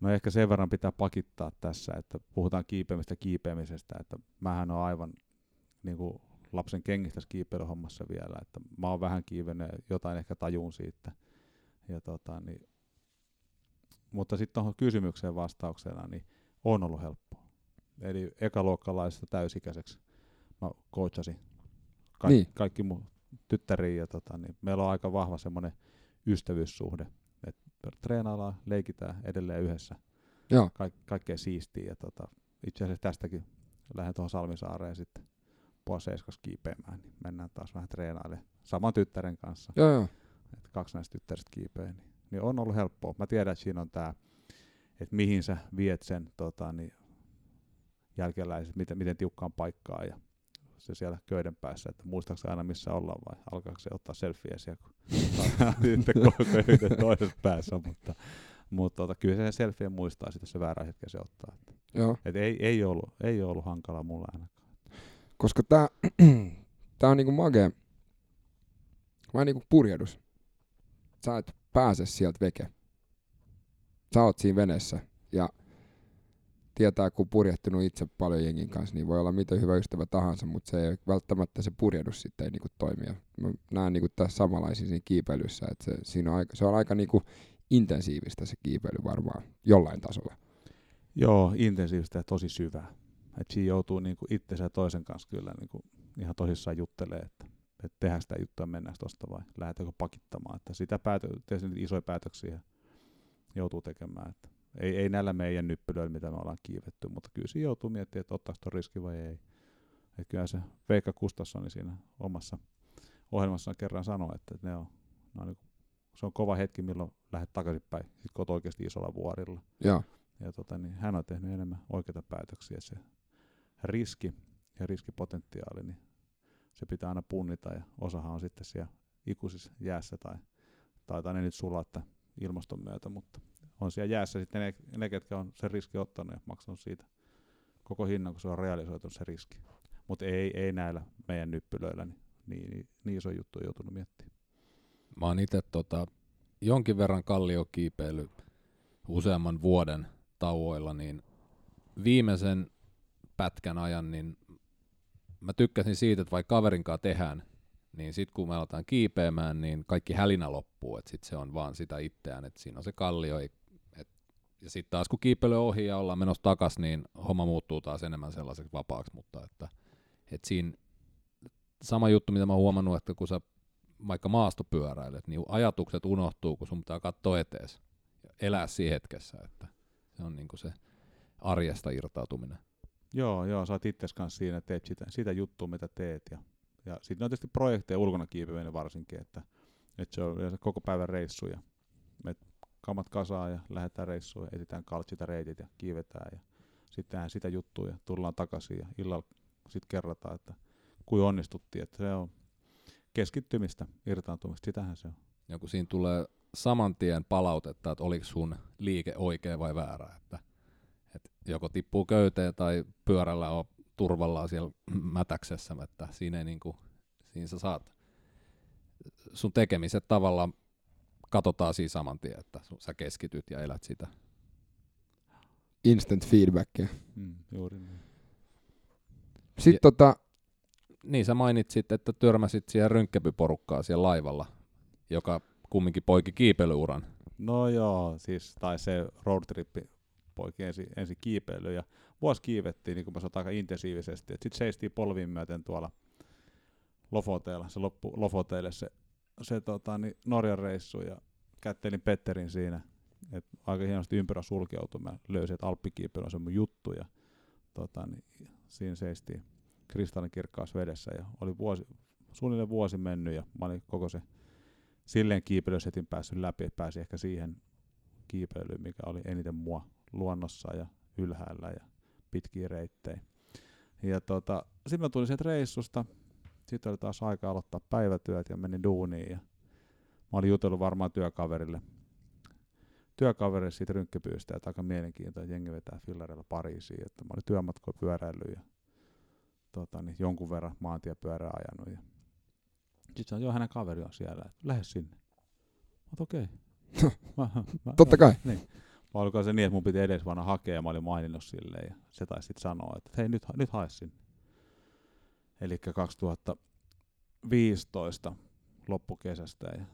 No ehkä sen verran pitää pakittaa tässä, että puhutaan kiipeämistä kiipeämisestä, että mähän on aivan niin kuin lapsen kengistä kiipeilyhommassa vielä, että mä oon vähän kiivennyt ja jotain ehkä tajun siitä. Ja tota, niin, mutta sitten tuohon kysymykseen vastauksena, niin on ollut helppoa. Eli ekaluokkalaisesta täysikäiseksi mä coachasin Ka- Niin. kaikki mun tyttäriä ja tota, niin meillä on aika vahva semmoinen ystävyyssuhde. Et treenaillaan, leikitään edelleen yhdessä Joo. kaik, kaikkea siistiä. Ja tota, itse asiassa tästäkin lähden tuohon Salmisaareen sitten puoli seiskas kiipeämään, niin mennään taas vähän treenailemaan saman tyttären kanssa. Joo, joo. Et kaksi näistä tyttäristä kiipeä, niin, niin, on ollut helppoa. Mä tiedän, että siinä on tämä, että mihin sä viet sen tota, niin jälkeläiset, miten, miten tiukkaan paikkaa ja se siellä köyden päässä, että muistaakseni aina missä ollaan vai alkaako se ottaa selfieä siellä, kun <laughs> sitten köyden <laughs> toisessa päässä, mutta, mutta tota, kyllä se selfie muistaa sitten, jos se väärä hetken se ottaa. Että, joo. et ei, ei, ollut, ei ollut hankala mulla ainakaan. Koska tää, <clears throat> tää on niinku magea. Vähän niinku purjehdus. Sä et pääse sieltä veke. Sä oot siinä veneessä ja tietää, kun purjehtinut itse paljon jengin kanssa, niin voi olla miten hyvä ystävä tahansa, mutta se ei välttämättä se purjehdus sitten ei niinku toimi. Ja Mä näen niinku tässä samanlaisia siinä kiipeilyssä, että se, siinä on aika, se on aika niinku intensiivistä se kiipeily varmaan jollain tasolla. Joo, intensiivistä ja tosi syvää. Et siinä joutuu niinku itsensä ja toisen kanssa kyllä niinku ihan tosissaan juttelee, että, että tehdään sitä juttua mennään tuosta vai lähdetäänkö pakittamaan. Että sitä päätö, tietysti isoja päätöksiä joutuu tekemään. Että ei, ei näillä meidän nyppylöillä, mitä me ollaan kiivetty, mutta kyllä siinä joutuu miettimään, että ottaako tuon riski vai ei. Et kyllä se Veikka Gustafssoni siinä omassa ohjelmassaan kerran sanoi, että ne on, ne on niinku, se on kova hetki, milloin lähdet takaisinpäin, sit kun oikeasti isolla vuorilla. Joo, Ja tota, niin hän on tehnyt enemmän oikeita päätöksiä. Se riski ja riskipotentiaali, niin se pitää aina punnita ja osahan on sitten siellä ikuisissa jäässä tai taitaa ne nyt sulatta ilmaston myötä, mutta on siellä jäässä sitten ne, ne ketkä on sen riski ottanut ja maksanut siitä koko hinnan, kun se on realisoitunut se riski. Mutta ei, ei näillä meidän nyppylöillä niin, niin, niin, niin iso juttu on joutunut miettimään. Mä oon itse tota, jonkin verran kalliokiipeily useamman vuoden tauoilla, niin viimeisen pätkän ajan, niin mä tykkäsin siitä, että vaikka kaverin kanssa tehdään, niin sitten kun me aletaan kiipeämään, niin kaikki hälinä loppuu, että sitten se on vaan sitä itseään, että siinä on se kallio, ei- et, ja sitten taas kun kiipeily ohi ja ollaan menossa takas, niin homma muuttuu taas enemmän sellaiseksi vapaaksi, mutta että, et siinä sama juttu, mitä mä oon huomannut, että kun sä vaikka maastopyöräilet, niin ajatukset unohtuu, kun sun pitää katsoa etees ja elää siinä hetkessä, että se on niinku se arjesta irtautuminen. Joo, joo, sä oot itses kanssa siinä, teet sitä, sitä juttua, mitä teet. Ja, ja sitten on tietysti projekteja ulkona kiipeäminen varsinkin, että, että se on koko päivän reissuja. Me kamat kasaa ja lähdetään reissuun ja etsitään kaltsit ja reitit ja kiivetään ja sitten tehdään sitä juttua ja tullaan takaisin ja illalla sitten kerrotaan, että kuin onnistuttiin, että se on keskittymistä, irtaantumista, sitähän se on. Ja kun siinä tulee saman tien palautetta, että oliko sun liike oikea vai väärä. Että joko tippuu köyteen tai pyörällä on turvallaan siellä <clears throat> mätäksessä, että siinä, ei niinku, siinä sä saat sun tekemiset tavallaan katsotaan siinä saman tien, että sä keskityt ja elät sitä. Instant feedbackia. Mm, juuri niin. Sitten Ja- tota, Niin sä mainitsit, että törmäsit siihen rynkkäpyporukkaa siellä laivalla, joka kumminkin poiki kiipeilyuran. No joo, siis, tai se roadtrippi poiki ensin, ensin kiipeily ja vuosi kiivettiin, niin kuin mä sanoin, aika intensiivisesti. Sitten seistiin polviin myöten tuolla Lofoteella, se loppu Lofoteille se, se tota, niin Norjan reissu ja kättelin Petterin siinä. Et aika hienosti ympyrä sulkeutui. Mä löysin, että alppikiipeily on se mun juttu ja tota, niin, siinä seistiin kristallinkirkkaassa vedessä ja oli vuosi, suunnilleen vuosi mennyt ja mä olin koko se silleen kiipeilysetin päässyt läpi, että pääsi ehkä siihen kiipeilyyn, mikä oli eniten mua luonnossa ja ylhäällä ja pitkiä reittejä. Ja tota, sitten mä tulin sieltä reissusta, sitten oli taas aika aloittaa päivätyöt ja menin duuniin ja mä olin jutellut varmaan työkaverille, työkaverille siitä rynkkäpyystä, että aika mielenkiintoista, että jengi vetää fillareilla Pariisiin, että mä olin työmatkoja pyöräillyt ja tota, niin jonkun verran maantiepyörää ajanut ja sitten sanoin, joo, hänen kaveri on siellä, että lähde sinne. Mä okei. <laughs> Mä- mä- totta kai. Vai oliko se niin, että mun piti edes vaan hakea ja mä olin maininnut silleen ja se taisi sitten sanoa, että hei nyt, nyt hae sinne. Eli 2015 loppukesästä ja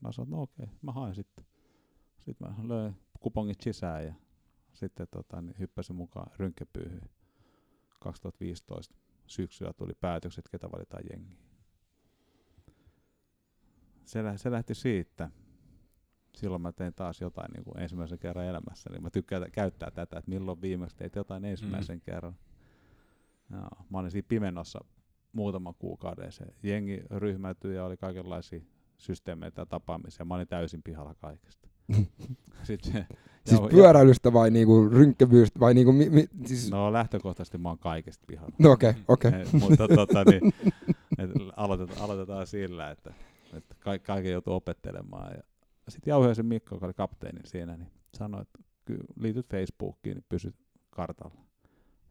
mä sanoin, että no okei, mä haen sitten. Sitten mä löin kupongit sisään ja sitten tota, niin hyppäsin mukaan rynkkepyyhyyn. 2015 syksyllä tuli päätökset, ketä valitaan jengiin. Se, lä- se lähti siitä. Silloin mä tein taas jotain niin kuin ensimmäisen kerran elämässä. Niin mä tykkään tä- käyttää tätä, että milloin viimeksi teit jotain ensimmäisen mm. kerran. Joo, mä olin siinä pimennossa muutaman kuukauden. Se jengi ryhmäytyi ja oli kaikenlaisia systeemeitä ja tapaamisia. Mä olin täysin pihalla kaikesta. <laughs> Sitten se, Siis ja- pyöräilystä vai niinku rynkkävyystä vai niinku, mi, mi, siis, no No lähtökohtaisesti mä oon kaikesta pihalla. okei, okay, okei. Okay. Eh, mutta tota, niin, <laughs> et aloitetaan, aloitetaan sillä, että, että ka- kaiken joutuu opettelemaan. Ja sitten Jauhoisen Mikko, joka oli kapteeni siinä, niin sanoi, että liityt Facebookiin, niin pysyt kartalla.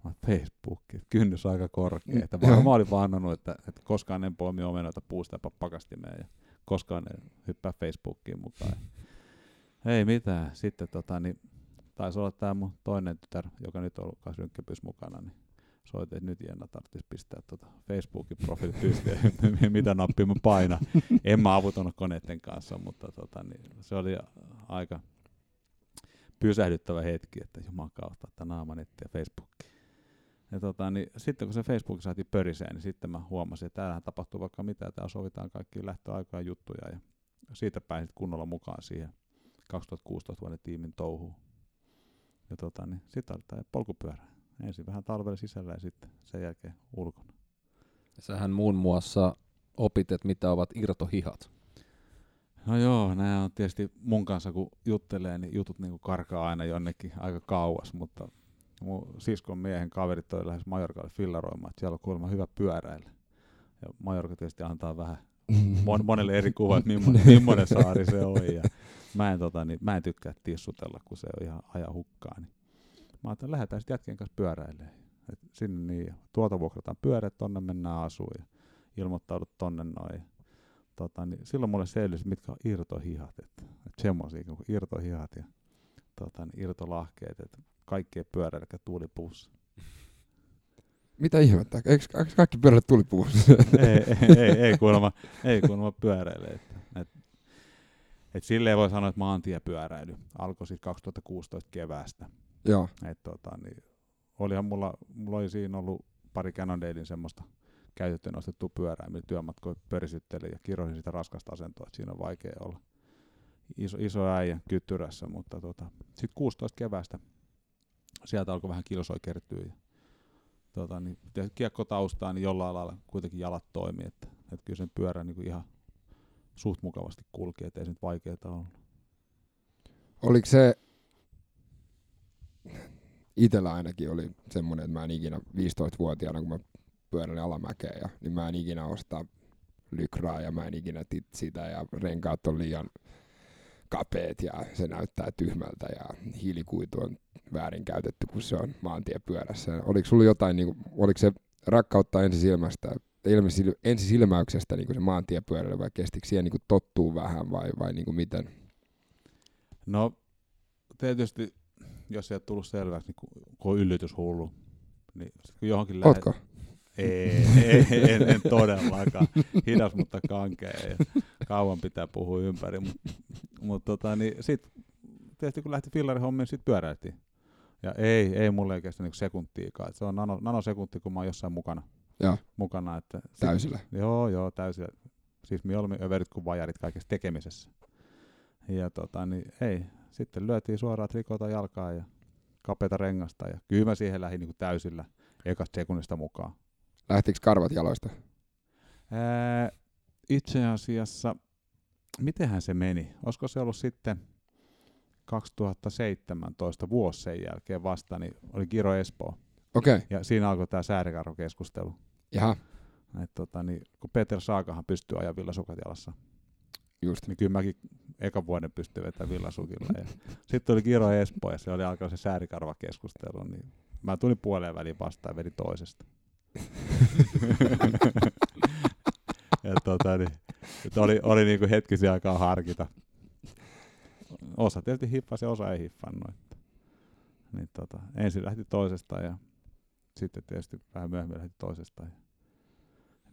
Mä oon, Facebookiin, kynnys aika korkea. Että mä olin vannonut, että, että koskaan en poimi omenoita puusta pakastimeen ja koskaan en hyppää Facebookiin mukaan. Ei mitään. Sitten tota, niin, taisi olla tämä mun toinen tytär, joka nyt on ollut kanssa mukana, niin soitin, että nyt Jenna tarvitsisi pistää tuota Facebookin profiili pystyyn, <laughs> mitä nappia mä paina. En mä avutonut koneiden kanssa, mutta tota, niin, se oli aika pysähdyttävä hetki, että juman kautta, että naamanetti ja Facebook. Ja tota, niin, sitten kun se Facebook saatiin pöriseen, niin sitten mä huomasin, että täällähän tapahtuu vaikka mitä, täällä sovitaan kaikki lähtöaikoja juttuja ja siitä pääsin kunnolla mukaan siihen 2016 vuoden tiimin touhuun. Ja tota, niin, sitten tämä polkupyörä. Ensin vähän talvella sisällä ja sitten sen jälkeen ulkona. Sähän muun muassa opit, että mitä ovat irtohihat. No joo, nämä on tietysti mun kanssa kun juttelee, niin jutut niinku karkaa aina jonnekin aika kauas, mutta mun siskon miehen kaverit toi lähes Majorkalle fillaroimaan, että siellä on kuulemma hyvä pyöräillä. Ja Majorka tietysti antaa vähän <laughs> mon, monelle eri kuva, että millainen, <laughs> millainen saari se on. Ja mä, en, tota, niin, mä en tykkää tissutella, kun se on ihan aja hukkaa. Niin. Mä ajattelin, että lähdetään sitten jätkien kanssa pyöräilemään. Et sinne niin, ja tuolta vuokrataan pyörät, tonne mennään asuun ja ilmoittaudut tonne noin. Tota, niin silloin mulle selvisi, mitkä on irtohihat. Että et semmoisia kuin irtohihat ja tota, niin irtolahkeet, että kaikkien pyöräillä tuulipuussa. Mitä ihmettä? Eikö, eikö kaikki pyörät tuli puussa? <laughs> ei, ei, ei, ei, kuulemma, ei kuulemma pyöräile. Että, et, et silleen voi sanoa, että maantiepyöräily alkoi sitten 2016 keväästä. Joo. Et, tota, niin, olihan mulla, mulla oli siinä ollut pari Cannondalein semmoista käytettyä nostettua pyörää, millä työmatkoja pörisyttelin ja kirosin sitä raskasta asentoa, että siinä on vaikea olla iso, iso äijä kyttyrässä, mutta tota, sitten 16 keväästä sieltä alkoi vähän kilsoi kertyä ja tota, niin, kiekko taustaa, niin jollain lailla kuitenkin jalat toimii, että, että kyllä sen pyörä niin kuin ihan suht mukavasti kulkee, ettei se nyt vaikeaa ollut. Oliko se, itellä ainakin oli semmoinen, että mä en ikinä 15-vuotiaana, kun mä pyöräilin alamäkeä, ja, niin mä en ikinä ostaa lykraa ja mä en ikinä tit sitä ja renkaat on liian kapeet ja se näyttää tyhmältä ja hiilikuitu on väärin käytetty, kun se on maantiepyörässä. Oliko sulla jotain, niin kuin, oliko se rakkautta ensisilmästä, ensisilmäyksestä niin kuin se maantiepyörällä vai kestikö siihen niin kuin tottuu vähän vai, vai niin kuin miten? No tietysti, jos ei ole tullut selväksi, niin kun, on yllytyshullu, niin sit kun johonkin lähdet... Ootko? Ei, ei en, en todellakaan. Hidas, mutta kankea. Ja kauan pitää puhua ympäri. Mutta mut tota, niin sit, tietysti kun lähti fillarihommiin, sitten pyöräiltiin. Ja ei, ei mulle ei kestä niinku sekuntiikaan. Et se on nano, nanosekunti, kun mä oon jossain mukana. Joo. mukana että sit, Täysillä. Joo, joo, täysillä. Siis olemme överit kuin vajarit kaikessa tekemisessä. Ja tota, niin ei. Sitten lyötiin suoraan trikota jalkaa ja kapeita rengasta. Ja kyllä mä siihen lähdin niin täysillä ekasta sekunnista mukaan. Lähtikö karvat jaloista? Ää, itse asiassa, mitenhän se meni? Olisiko se ollut sitten 2017 vuosi sen jälkeen vasta, niin oli Giro Espoo. Okei, okay. Ja siinä alkoi tämä säärikarhokeskustelu. jaha, Et tota, niin, kun Peter Saakahan pystyy ajaa villasukat jalassa, just. niin kyllä mäkin ekan vuoden pystyin vetämään villasukilla. Sitten tuli Giro Espoo ja se oli alkanut se säärikarvakeskustelu, niin mä tulin puoleen väliin vastaan ja vedin toisesta. <laughs> ja tota, niin, et oli, oli niinku hetkisiä aikaa harkita. Osa tietysti hiffasi ja osa ei hiffannut. Että. Niin tota, ensin lähti toisesta ja sitten tietysti vähän myöhemmin lähti toisesta. Ja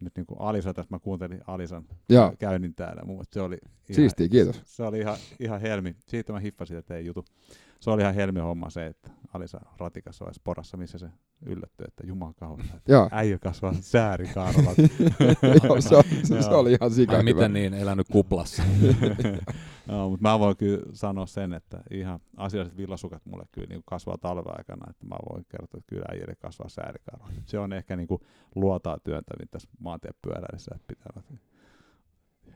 nyt niin kuin Alisa, tässä mä kuuntelin Alisan Joo, käynnin täällä. Mun mielestä se oli ihan, siistiä, kiitos. Se oli ihan, ihan helmi. Siitä mä hiffasin, että ei jutu. Se oli ihan helmi homma se, että Alisa ratikassa vai sporassa, missä se yllättyi, että juman kautta. Että äijä kasvaa säärikarvat. <laughs> Joo se, oli, se, se oli ihan sika Ai miten niin, elänyt kuplassa. <laughs> no, mutta mä voin kyllä sanoa sen, että ihan asialliset villasukat mulle kyllä niin kasvaa talven aikana, että mä voin kertoa, että kyllä äijille kasvaa säärikarvat. Se on ehkä niin kuin luotaa työntävin tässä maantiepyöräilyssä, että pitää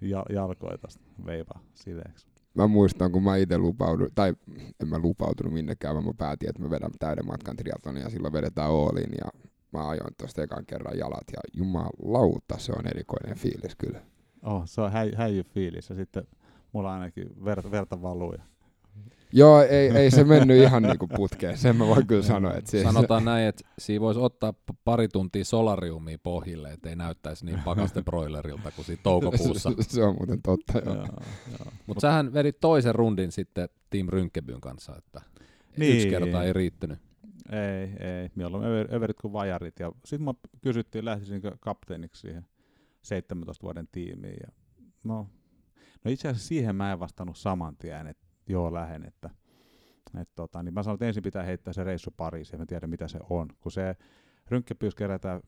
ja, jalkoja tästä veivaa sileeksi. Mä muistan, kun mä itse lupauduin, tai en mä lupautunut minnekään, vaan mä päätin, että mä vedän täyden matkan triatlonia ja silloin vedetään Ooliin ja mä ajoin tuosta ekan kerran jalat ja jumalauta, se on erikoinen fiilis kyllä. Oh, se on häi, häijy fiilis ja sitten mulla ainakin verta, verta valuu. Ja Joo, ei, ei se mennyt ihan niinku putkeen, sen mä voin kyllä sanoa. Että se, Sanotaan näin, että siinä voisi ottaa pari tuntia solariumia pohjille, ettei näyttäisi niin pakaste broilerilta kuin siinä toukokuussa. se, <laughs> se on muuten totta, joo. joo, joo. Mutta sähän vedit toisen rundin sitten Team Rynkebyn kanssa, että Niin. yksi kerta ei riittänyt. Ei, ei. Mieluummin över, överit kuin vajarit. Ja sitten mä kysyttiin, lähtisinkö kapteeniksi siihen 17 vuoden tiimiin. Ja no, no itse asiassa siihen mä en vastannut saman tien, että joo lähen. Että, et tota, niin mä sanoin, että ensin pitää heittää se reissu Pariisiin, mä tiedän mitä se on. Kun se rynkkepyys kerätään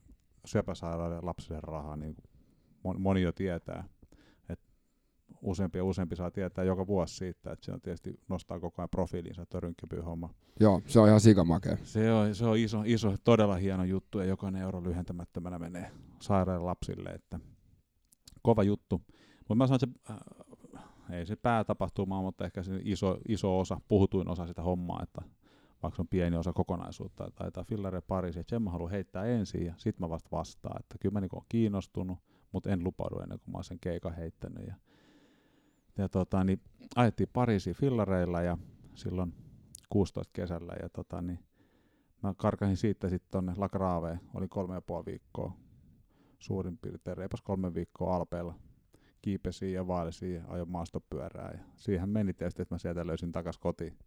syöpäsairaalle lapsille rahaa, niin moni, jo tietää. Et useampi ja useampi saa tietää joka vuosi siitä, että se on tietysti nostaa koko ajan profiiliinsa tuo rynkkepyyhomma. Joo, se on ihan sikamakea. Se on, se on iso, iso, todella hieno juttu ja jokainen euro lyhentämättömänä menee sairaille lapsille, että kova juttu. Mutta mä sanon, että se, äh, ei se päätapahtuma, mutta ehkä se iso, iso osa, puhutuin osa sitä hommaa, että vaikka se on pieni osa kokonaisuutta, että taitaa fillare Pariisi, että sen mä haluan heittää ensin ja sitten mä vasta vastaan, että kyllä mä niin oon kiinnostunut, mutta en lupaudu ennen kuin mä oon sen keikan heittänyt. Ja, ja tota, niin ajettiin Pariisiin fillareilla ja silloin 16 kesällä ja tota, niin mä karkasin siitä sitten tonne La Graveen, oli kolme ja puoli viikkoa suurin piirtein, reipas kolme viikkoa Alpeilla. Kiipesin ja vaalisin ja ajoin maastopyörää ja siihen meni tietysti, että mä sieltä löysin takas kotiin.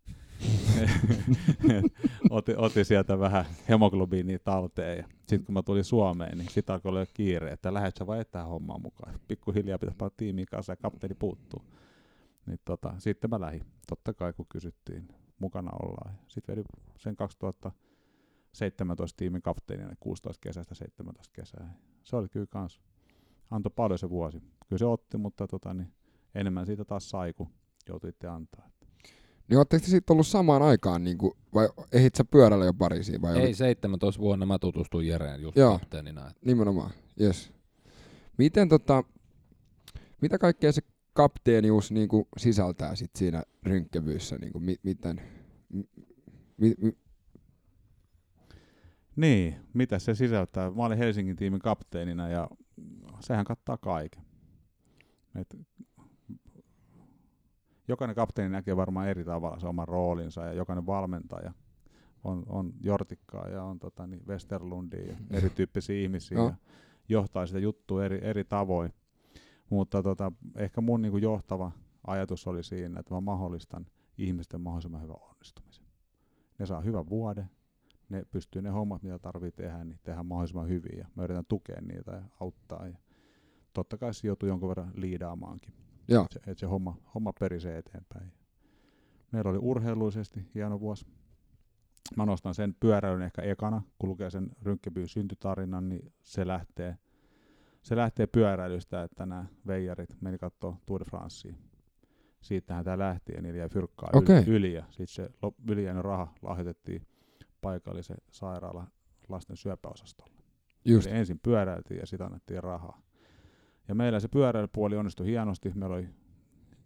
<laughs> otin, otin, sieltä vähän hemoglobiinia talteen ja sitten kun mä tulin Suomeen, niin sitten alkoi olla kiire, että lähdet sä vai tähän hommaan mukaan. Pikkuhiljaa pitäisi panna tiimiin kanssa ja kapteeni puuttuu. Niin tota, sitten mä lähdin, totta kai kun kysyttiin, mukana ollaan. Sitten vedin sen 2017 tiimin kapteenina 16 kesästä 17 kesää. Se oli kyllä kans, antoi paljon se vuosi. Kyllä se otti, mutta tota, niin enemmän siitä taas sai, kun joutuitte antaa. Niin ootteko te sitten ollut samaan aikaan, niin kuin, vai ehdit sä pyörällä jo Pariisiin? Vai Ei, oli- 17 vuonna mä tutustuin Jereen just Joo. kapteenina. Nimenomaan, yes. Miten tota, mitä kaikkea se kapteenius niin kuin sisältää sit siinä rynkkävyssä? Niin kuin, mi, miten, mi, mi, mi, Niin, mitä se sisältää? Mä olin Helsingin tiimin kapteenina ja sehän kattaa kaiken. Et jokainen kapteeni näkee varmaan eri tavalla se oman roolinsa ja jokainen valmentaja on, on Jortikkaa ja on tota, niin Westerlundia ja erityyppisiä ihmisiä Joo. ja johtaa sitä juttua eri, eri tavoin. Mutta tota, ehkä mun niin kuin johtava ajatus oli siinä, että mä mahdollistan ihmisten mahdollisimman hyvän onnistumisen. Ne saa hyvän vuoden, ne pystyy ne hommat, mitä tarvii tehdä, niin tehdä mahdollisimman hyvin ja mä yritän tukea niitä ja auttaa. Ja totta kai se joutuu jonkun verran liidaamaankin, että se, et se homma, homma perisee eteenpäin. Meillä oli urheilullisesti hieno vuosi. Mä nostan sen pyöräilyn ehkä ekana, kun lukee sen Rynkkäbyyn syntytarinan, niin se lähtee, se lähtee pyöräilystä, että nämä veijarit meni katsoa Tour de Francea. Siitähän tämä lähti ja niillä jäi fyrkkaa Okei. yli, yli, ja sitten se yli raha lahjoitettiin paikallisen sairaala lasten syöpäosastolle. Just. Eli ensin pyöräiltiin ja sitten annettiin rahaa. Ja meillä se pyöräilypuoli onnistui hienosti. Meillä oli,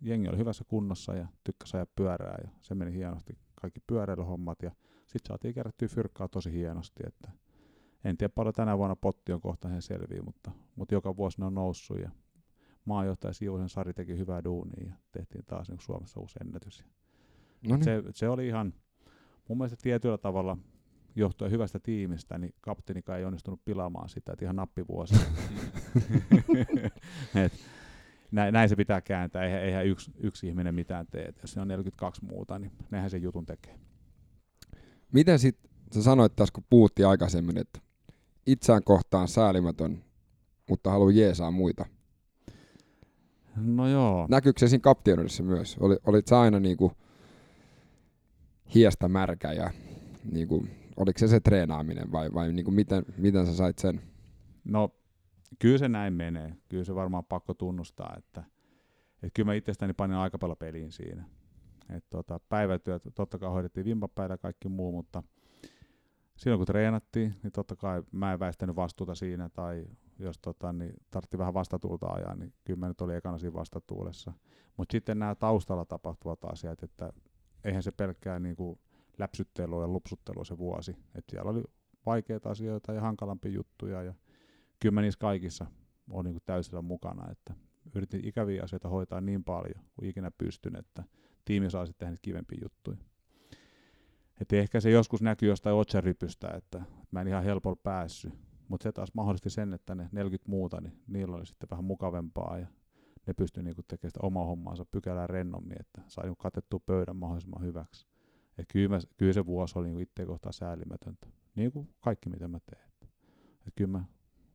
jengi oli hyvässä kunnossa ja tykkäsi ajaa pyörää ja se meni hienosti kaikki pyöräilyhommat ja sitten saatiin kerättyä fyrkkaa tosi hienosti, että en tiedä paljon tänä vuonna potti on kohta he selviä, mutta, mutta joka vuosi ne on noussut ja maajohtaja Siivosen Sari teki hyvää duunia ja tehtiin taas niin Suomessa uusi ennätys. No niin. Se, se oli ihan, mun mielestä tietyllä tavalla johtuen hyvästä tiimistä, niin kapteenikaan ei onnistunut pilaamaan sitä, että ihan nappivuosi. <laughs> Et näin, näin, se pitää kääntää, eihän, eihän yksi, yksi ihminen mitään tee. Et jos se on 42 muuta, niin nehän sen jutun tekee. Miten sit, sä sanoit tässä, kun puhuttiin aikaisemmin, että itseään kohtaan säälimätön, mutta haluaa jeesaa muita. No joo. Näkyykö se siinä kapteenudessa myös? Oli, olit sä aina niinku hiestä märkä ja niinku, oliko se se treenaaminen vai, vai niinku miten, miten sä sait sen? No kyllä se näin menee. Kyllä se varmaan pakko tunnustaa, että, että kyllä mä itsestäni panin aika paljon peliin siinä. Et tota, päivätyöt totta kai hoidettiin vimpapäivä ja kaikki muu, mutta silloin kun treenattiin, niin totta kai mä en väistänyt vastuuta siinä, tai jos tota, niin tartti vähän vastatuulta ajaa, niin kyllä mä nyt oli ekana siinä vastatuulessa. Mutta sitten nämä taustalla tapahtuvat asiat, että eihän se pelkkää niin kuin läpsyttely ja lupsuttelu se vuosi. Et siellä oli vaikeita asioita ja hankalampia juttuja, ja kyllä mä niissä kaikissa olen niin täysillä mukana, että yritin ikäviä asioita hoitaa niin paljon kuin ikinä pystyn, että tiimi saa sitten tehdä kivempiä juttuja. Et ehkä se joskus näkyy jostain otsarypystä, että mä en ihan helpolla päässyt, mutta se taas mahdollisti sen, että ne 40 muuta, niin niillä oli sitten vähän mukavempaa ja ne pystyi niinku tekemään sitä omaa hommaansa pykälää rennommin, että sai niinku katettua pöydän mahdollisimman hyväksi. Et kyllä, mä, kyllä se vuosi oli niinku itse kohtaan säälimätöntä, niin kuin kaikki mitä mä teen. Et kyllä mä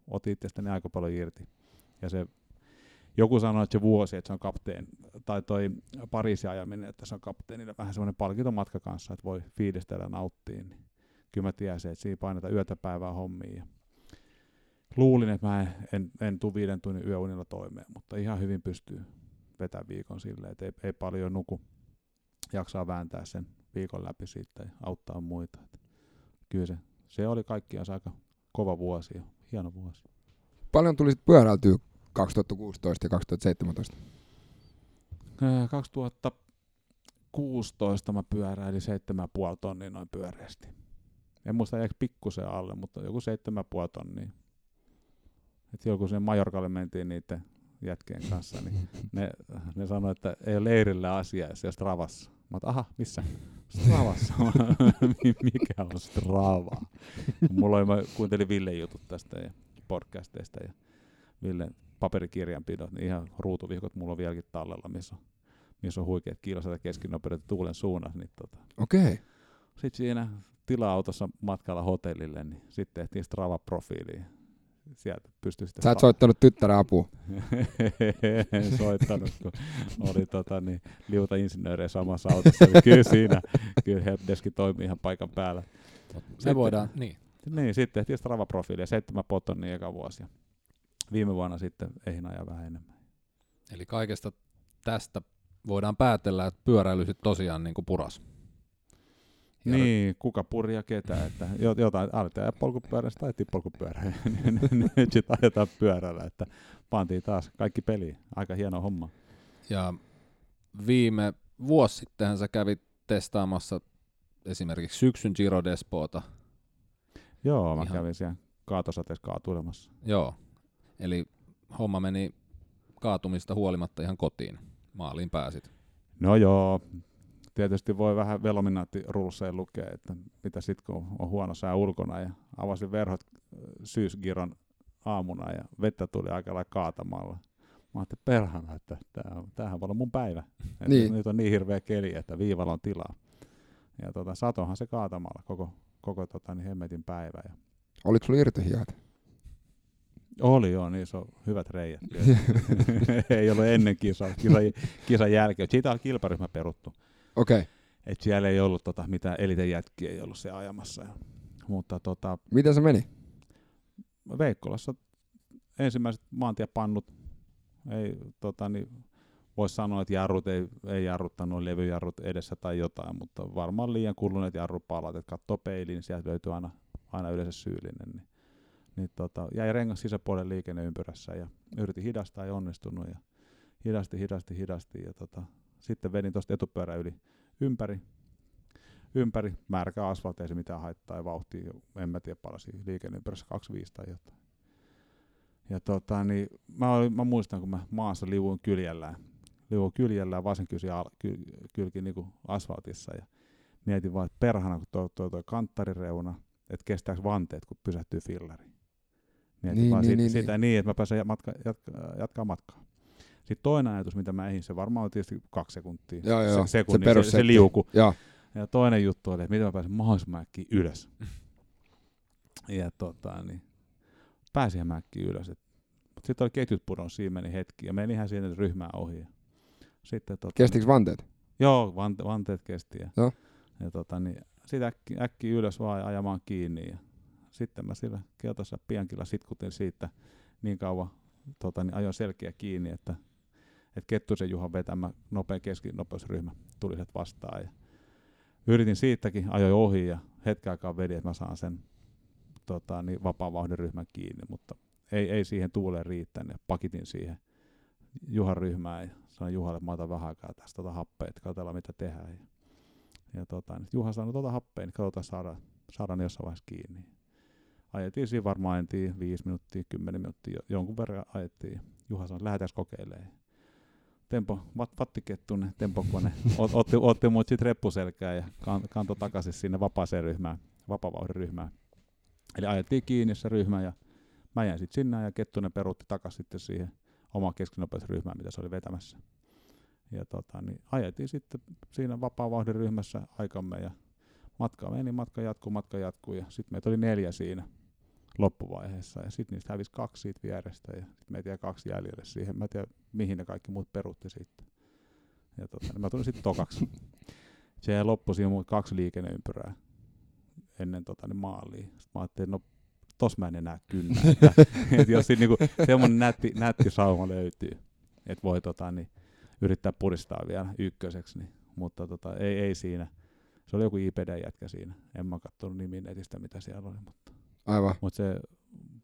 otin itsestäni aika paljon irti. Ja se, joku sanoi, että se vuosi, että se on kapteen, tai toi Pariisin ajaminen, että se on kapteenille vähän semmoinen palkintomatka kanssa, että voi fiilistellä ja nauttia. Niin kyllä mä tiesin, että siinä painetaan yötä päivää hommiin. Ja luulin, että mä en, en, en tule viiden tunnin yöunilla toimeen, mutta ihan hyvin pystyy vetämään viikon silleen, että ei, ei paljon nuku. Jaksaa vääntää sen viikon läpi siitä ja auttaa muita. Et kyllä se, se oli kaikkiaan aika kova vuosi ja hieno vuosi. Paljon tuli sit pyöräiltyä 2016 ja 2017? Ää, 2016 mä pyöräilin 7,5 tonnia noin pyöreästi. En muista jäikö pikkusen alle, mutta joku 7,5 tonnia. Et kun sinne Majorkalle mentiin niiden jätkien kanssa, niin ne, ne sanoi, että ei ole leirillä asiaa, jos ei ole Stravassa. Mä oon, aha, missä? Stravassa. <laughs> Mikä on Strava? Mulla oli, mä kuuntelin Ville jutut tästä ja podcasteista ja Ville paperikirjanpidot, niin ihan ruutuvihkot mulla on vieläkin tallella, missä on, missä on huikeat kilsat ja keskinopeudet tuulen suunnassa. Niin tota. Okei. Okay. Sitten siinä tila-autossa matkalla hotellille, niin sitten tehtiin Strava-profiiliin. Sieltä pystyi sitten... Sä et soittanut tyttären apua. en <laughs> soittanut, kun oli tota, niin, liuta insinöörejä samassa autossa. Niin kyllä siinä, kyllä helpdeski toimii ihan paikan päällä. Se Sitten- voidaan, niin. Niin, sitten tehtiin Strava-profiilia, seitsemän potonnia eka vuosi. ja Viime vuonna sitten eihin ajaa vähän enemmän. Eli kaikesta tästä voidaan päätellä, että pyöräily sit tosiaan niin kuin puras. Ja Niin, kuka puri ja ketä, että jo- jotain, aletaan ajaa polkupyörästä, ajettiin polkupyörää. <laughs> Nyt sitten ajetaan pyörällä, että pantiin taas kaikki peliin. Aika hieno homma. Ja viime vuosi sittenhän sä kävit testaamassa esimerkiksi syksyn Giro Despoota. Joo, mä Ihan- kävin siellä kaatosateessa kaatuilemassa. Joo. Eli homma meni kaatumista huolimatta ihan kotiin. Maaliin pääsit. No joo, tietysti voi vähän velominaattirulseen lukea, että mitä sitten kun on huono sää ulkona ja avasin verhot äh, syysgiron aamuna ja vettä tuli aika lailla kaatamalla. Mä ajattelin perhana, että tämähän voi olla mun päivä. Että Niin. Nyt on niin hirveä keli, että viivalla on tilaa. Ja tota, satohan se kaatamalla koko, koko tota, niin hemmetin päivä. Ja Oliko sulla irtohihat? oli joo, niissä on hyvät reijät. <laughs> <laughs> ei ollut ennen kisaa, kisan, kisan jälkeen. Siitä on kilparyhmä peruttu. Okei. Okay. Et siellä ei ollut tota, mitään elitejätkiä, ei ollut se ajamassa. Ja, mutta tota, Miten se meni? Veikkolassa ensimmäiset maantiepannut, ei, tota, niin, voisi sanoa, että jarrut ei, ei jarruttanut, levyjarrut edessä tai jotain, mutta varmaan liian kuluneet jarrupalat, että katsoo peiliin, niin sieltä löytyy aina, aina yleensä syyllinen. Niin, niin tota, jäi rengas sisäpuolen liikenneympyrässä ja yritin hidastaa, ei onnistunut ja hidasti, hidasti, hidasti ja tota, sitten vedin tuosta etupyörä yli ympäri, ympäri, märkä asfaltti, ei se mitään haittaa ja vauhti, en mä tiedä palasi liikenneympyrässä 25 tai jotain. Ja tota, niin mä, olin, mä, muistan, kun mä maassa liuun kyljellään, liuun kyljellään vasen kysi al, ky, kylki niin asfaltissa ja mietin vaan, että perhana, kun toi, toi, toi kanttarireuna, että kestääkö vanteet, kun pysähtyy fillari. Mietin Niin, vaan niin, sit, niin, sitä niin. niin, että mä pääsen matka, jatka, jatkaa matkaa. Sitten toinen ajatus, mitä mä ehdin, se varmaan on tietysti kaksi sekuntia. Joo, joo. Se, sekunnin, se, se, perussetti. liuku. Joo. Ja toinen juttu oli, että miten mä pääsen mahdollisimman äkkiä ylös. <laughs> ja tota, niin, pääsin mäkkiin ylös. Mutta sitten oli ketjut pudonnut, siinä meni hetki. Ja meni ihan siinä ryhmään ohi. Sitten, tota, Kestikö vanteet? Joo, vante, vanteet kesti. Ja, Joo. ja tota, niin, sitten äkki, äkki ylös vaan ja ajamaan kiinni. Ja sitten mä sillä keltaisella piankilla sitkutin siitä niin kauan, tota, niin ajoin selkeä kiinni, että, että Kettusen Juhan vetämä nopea keskinopeusryhmä tuli sieltä vastaan. Ja yritin siitäkin, ajoin ohi ja hetken aikaa vedin, että mä saan sen tota, niin vapaan vauhdin ryhmän kiinni, mutta ei, ei siihen tuuleen riittänyt. Pakitin siihen Juhan ryhmään ja sanoin Juhalle, että mä otan vähän aikaa tästä tota happea, että katsotaan mitä tehdään. Ja, ja tota, niin Juha sanoi, tota happea, niin katsotaan saadaan, saadaan jossain vaiheessa kiinni. Ajettiin siinä varmaan en tiedä, viisi minuuttia, kymmenen minuuttia, jo- jonkun verran ajettiin. Juha sanoi, että lähdetään kokeilemaan. Tempo, vat, vattikettunen tempokone, ot, otti, otti mut sit reppuselkään ja kan, kantoi takaisin sinne vapaaseen ryhmään, vapavauhdin ryhmään. Eli ajettiin kiinni se ryhmä ja mä jäin sitten sinne ja Kettunen peruutti takaisin sitten siihen omaan keskinopeusryhmään, mitä se oli vetämässä. Ja tota, niin ajettiin sitten siinä vapaa ryhmässä aikamme ja matka meni, matka jatkuu, matka jatkuu ja sitten meitä oli neljä siinä loppuvaiheessa ja sitten niistä hävisi kaksi siitä vierestä ja sitten meitä jäi kaksi jäljelle siihen. Mä en tiedä, mihin ne kaikki muut peruutti sitten. Ja tota, niin mä tulin sitten tokaksi. Se loppui siinä muut kaksi liikenneympyrää ennen tota, niin maaliin. Sitten mä ajattelin, no tos mä en enää kynnä. että, <laughs> et jos siinä niinku semmoinen nätti, nätti sauma löytyy, että voi tota, niin, yrittää puristaa vielä ykköseksi, niin, mutta tota, ei, ei siinä. Se oli joku IPD-jätkä siinä. En mä katsonut nimi netistä, mitä siellä oli, mutta, Aivan. mutta se,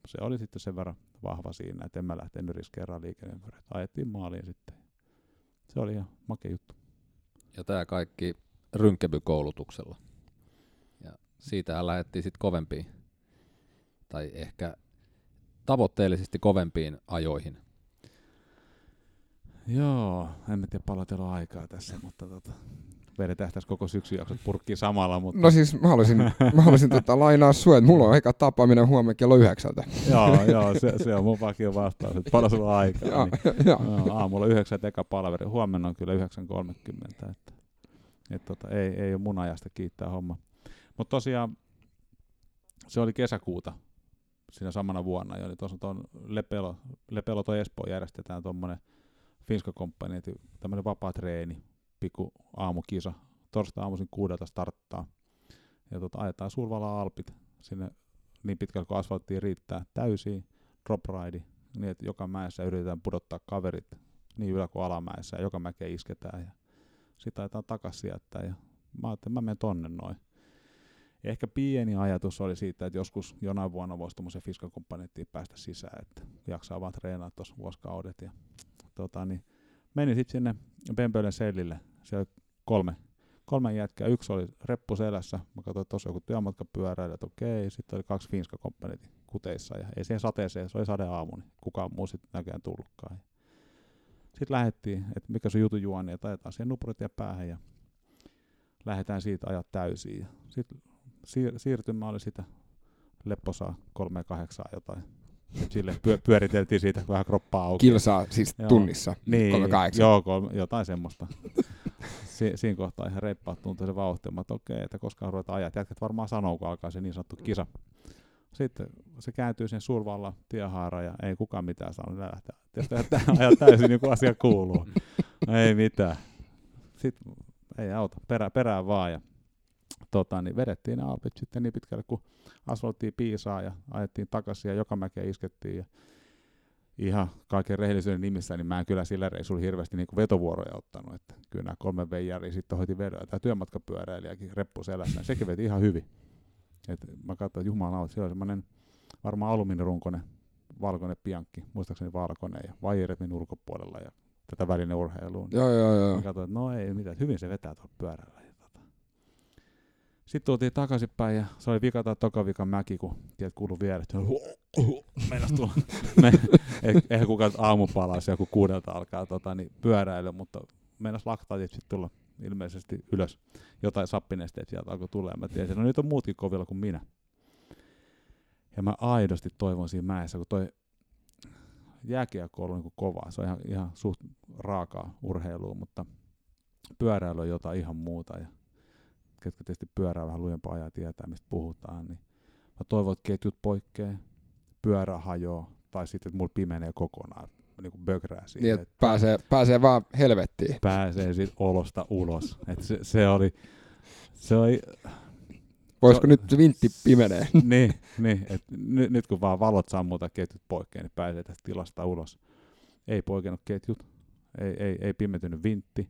se oli sitten sen verran vahva siinä, että en mä lähtenyt riskeeraan liikenneympyrää. Ajettiin maaliin sitten. Se oli ihan makea juttu. Ja tämä kaikki rynkkäbykoulutuksella. Ja siitähän lähdettiin sitten kovempiin, tai ehkä tavoitteellisesti kovempiin ajoihin. Joo, en mä tiedä palatella aikaa tässä, mutta tota, vedetään tässä koko syksyn jaksot purkkiin samalla, mutta No siis mä haluaisin, mä haluaisin tota, lainaa sua, että mulla on eka tapaaminen huomenna kello yhdeksältä. joo, joo se, se, on mun vakio vastaus, että paljon sulla on aikaa. Joo, niin, joo. joo, aamulla yhdeksän eka palaveri, huomenna on kyllä 9.30, että, että tota, ei, ei ole mun ajasta kiittää homma. Mutta tosiaan se oli kesäkuuta siinä samana vuonna, ja tuossa tuon Lepelo, Lepelo toi Espoo järjestetään tuommoinen Finska Company, tämmöinen vapaa treeni, pikku aamukisa, torstai aamuisin kuudelta starttaa, ja tota, ajetaan Suurvala Alpit sinne niin pitkälle kuin asfalttiin riittää täysiin, drop ride, niin että joka mäessä yritetään pudottaa kaverit niin ylä- kuin alamäessä, ja joka mäkeä isketään, ja sitten ajetaan takaisin sieltä, ja mä ajattelin, mä menen tonne noin. Ja ehkä pieni ajatus oli siitä, että joskus jonain vuonna voisi tuommoisen fiskakumppanittiin päästä sisään, että jaksaa vaan treenaa tuossa vuosikaudet. Ja, tota, niin menin sitten sinne Pempölen sellille. Siellä oli kolme, kolme jätkää. Yksi oli reppu selässä. Mä katsoin, että tuossa joku työmatkapyöräilijä, että okei. Sitten oli kaksi Finska Companyt kuteissa. Ja ei siihen sateeseen, se oli sade aamu, niin kukaan muu sitten näköjään tullutkaan. Sitten lähdettiin, että mikä se jutun juoni, että ajetaan siihen nupuritie päähän ja lähdetään siitä ajat täysiin. Ja sitten siir- siirtymä oli sitä lepposaa kolme kahdeksaa jotain. Sille pyö- pyöriteltiin siitä vähän kroppaa auki. Kilsaa siis Joo. tunnissa. Niin, 38. joo, kolme, jotain semmoista. <laughs> si- siinä kohtaa ihan reippaat tuntui se vauhti. Että okei, että koskaan ruvetaan ajat. Jätkät varmaan sanoo, kun alkaa se niin sanottu kisa. Sitten se kääntyy sen suurvalla tiehaara ja ei kukaan mitään saanut lähteä. Tietysti että <laughs> ajat täysin niin kuin asia kuuluu. ei mitään. Sitten ei auta, perä, perään vaan. Ja, tota, niin vedettiin ne alpit sitten niin pitkälle, kun asfalttiin piisaa ja ajettiin takaisin ja joka mäkeä iskettiin. Ja ihan kaiken rehellisyyden nimissä, niin mä en kyllä sillä reissulla hirveästi niin vetovuoroja ottanut. Että kyllä nämä kolme veijariä sitten hoiti vedon. Tämä työmatkapyöräilijäkin reppu selässä, niin sekin veti ihan hyvin. Et mä katsoin, että jumalauta, siellä on semmoinen varmaan alumiinirunkoinen valkoinen piankki, muistaakseni valkoinen, ja vaijerit meni ulkopuolella ja tätä välineurheilua. Joo, joo, joo. Mä katsoin, että no ei mitään, hyvin se vetää tuolla pyörällä. Ja. Sitten tultiin takaisinpäin ja se oli vika tai toka vika mäki, kun tiedät kuului vierestä. Meinas tulla. <laughs> Me, <laughs> eihän kukaan nyt aamupalaa joku kuudelta alkaa tota, niin pyöräily, mutta meinas laktaatit sitten tulla ilmeisesti ylös. Jotain sappinesteet sieltä alkoi tulla ja mä tiesin, no nyt on muutkin kovilla kuin minä. Ja mä aidosti toivon siinä mäessä, kun toi jääkiekko on ollut niin kovaa. Se on ihan, ihan suht raakaa urheilua, mutta pyöräily on jotain ihan muuta. Ja ketkä tietysti pyörää vähän lujempaa ajaa tietää, mistä puhutaan, niin mä toivon, että ketjut poikkeaa, pyörä hajoaa, tai sitten, että mulla pimenee kokonaan, niin kuin bögrää siihen. Niin, että pääsee, pääsee vaan helvettiin. pääsee sit olosta ulos. Et se, se, oli, se oli, Voisiko Se- nyt vintti pimenee? <laughs> niin, niin et nyt, nyt kun vaan valot sammuta ketjut poikkeen, niin pääsee tästä tilasta ulos. Ei poikennut ketjut, ei, ei, ei pimentynyt vintti.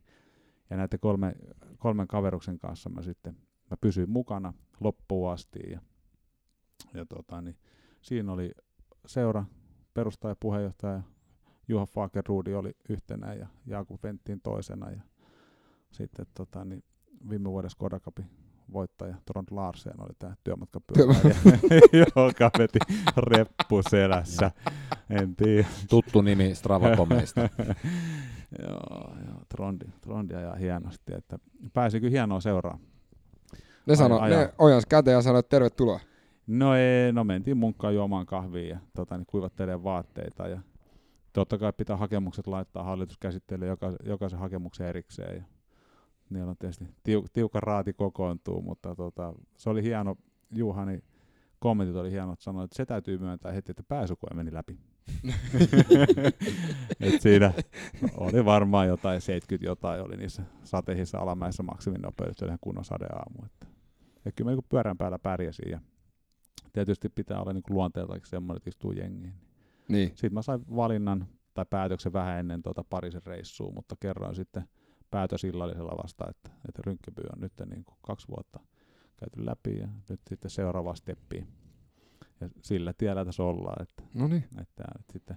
Ja näiden kolme, kolmen kaveruksen kanssa mä sitten mä pysyin mukana loppuun asti. Ja, ja tota, niin, siinä oli seura, perustaja, puheenjohtaja Juha Fagerrudi oli yhtenä ja Jakub Venttiin toisena. Ja sitten tota, niin, viime vuoden Skoda Cupin voittaja Trond Larsen oli tämä työmatkapyöräilijä, <laughs> joka veti reppu selässä. <laughs> En tiedä. Tuttu nimi Stravakomeista. <laughs> joo, joo, Trondi, Trondi ajaa hienosti, että pääsi kyllä hienoa seuraa. Ne, sano, ne ojans käteen ja sanoi, että tervetuloa. No ei, no mentiin munkkaan juomaan kahvia ja tota, niin kuivattelee vaatteita ja totta kai pitää hakemukset laittaa, hallitus käsittelee joka, jokaisen hakemuksen erikseen ja niillä on tietysti tiu, tiukan raati kokoontuu, mutta tota, se oli hieno, Juhani kommentit oli hienot, sanoi, että se täytyy myöntää heti, että pääsykoe meni läpi. <laughs> Et siinä oli varmaan jotain 70 jotain oli niissä sateisissa alamäissä maksiminopeudessa, se oli ihan kunnon sadeaamu. Että. Ja kyllä mä niin pyörän päällä pärjäsin ja tietysti pitää olla niin luonteeltakin semmoinen, että istuu jengiin. Niin. Sitten mä sain valinnan tai päätöksen vähän ennen tuota Pariisin reissua, mutta kerroin sitten päätösillallisella vasta, että, että Rynkkeby on nyt niin kuin kaksi vuotta käyty läpi ja nyt sitten seuraava steppi. Ja sillä tiellä tässä ollaan, että, että nyt sitten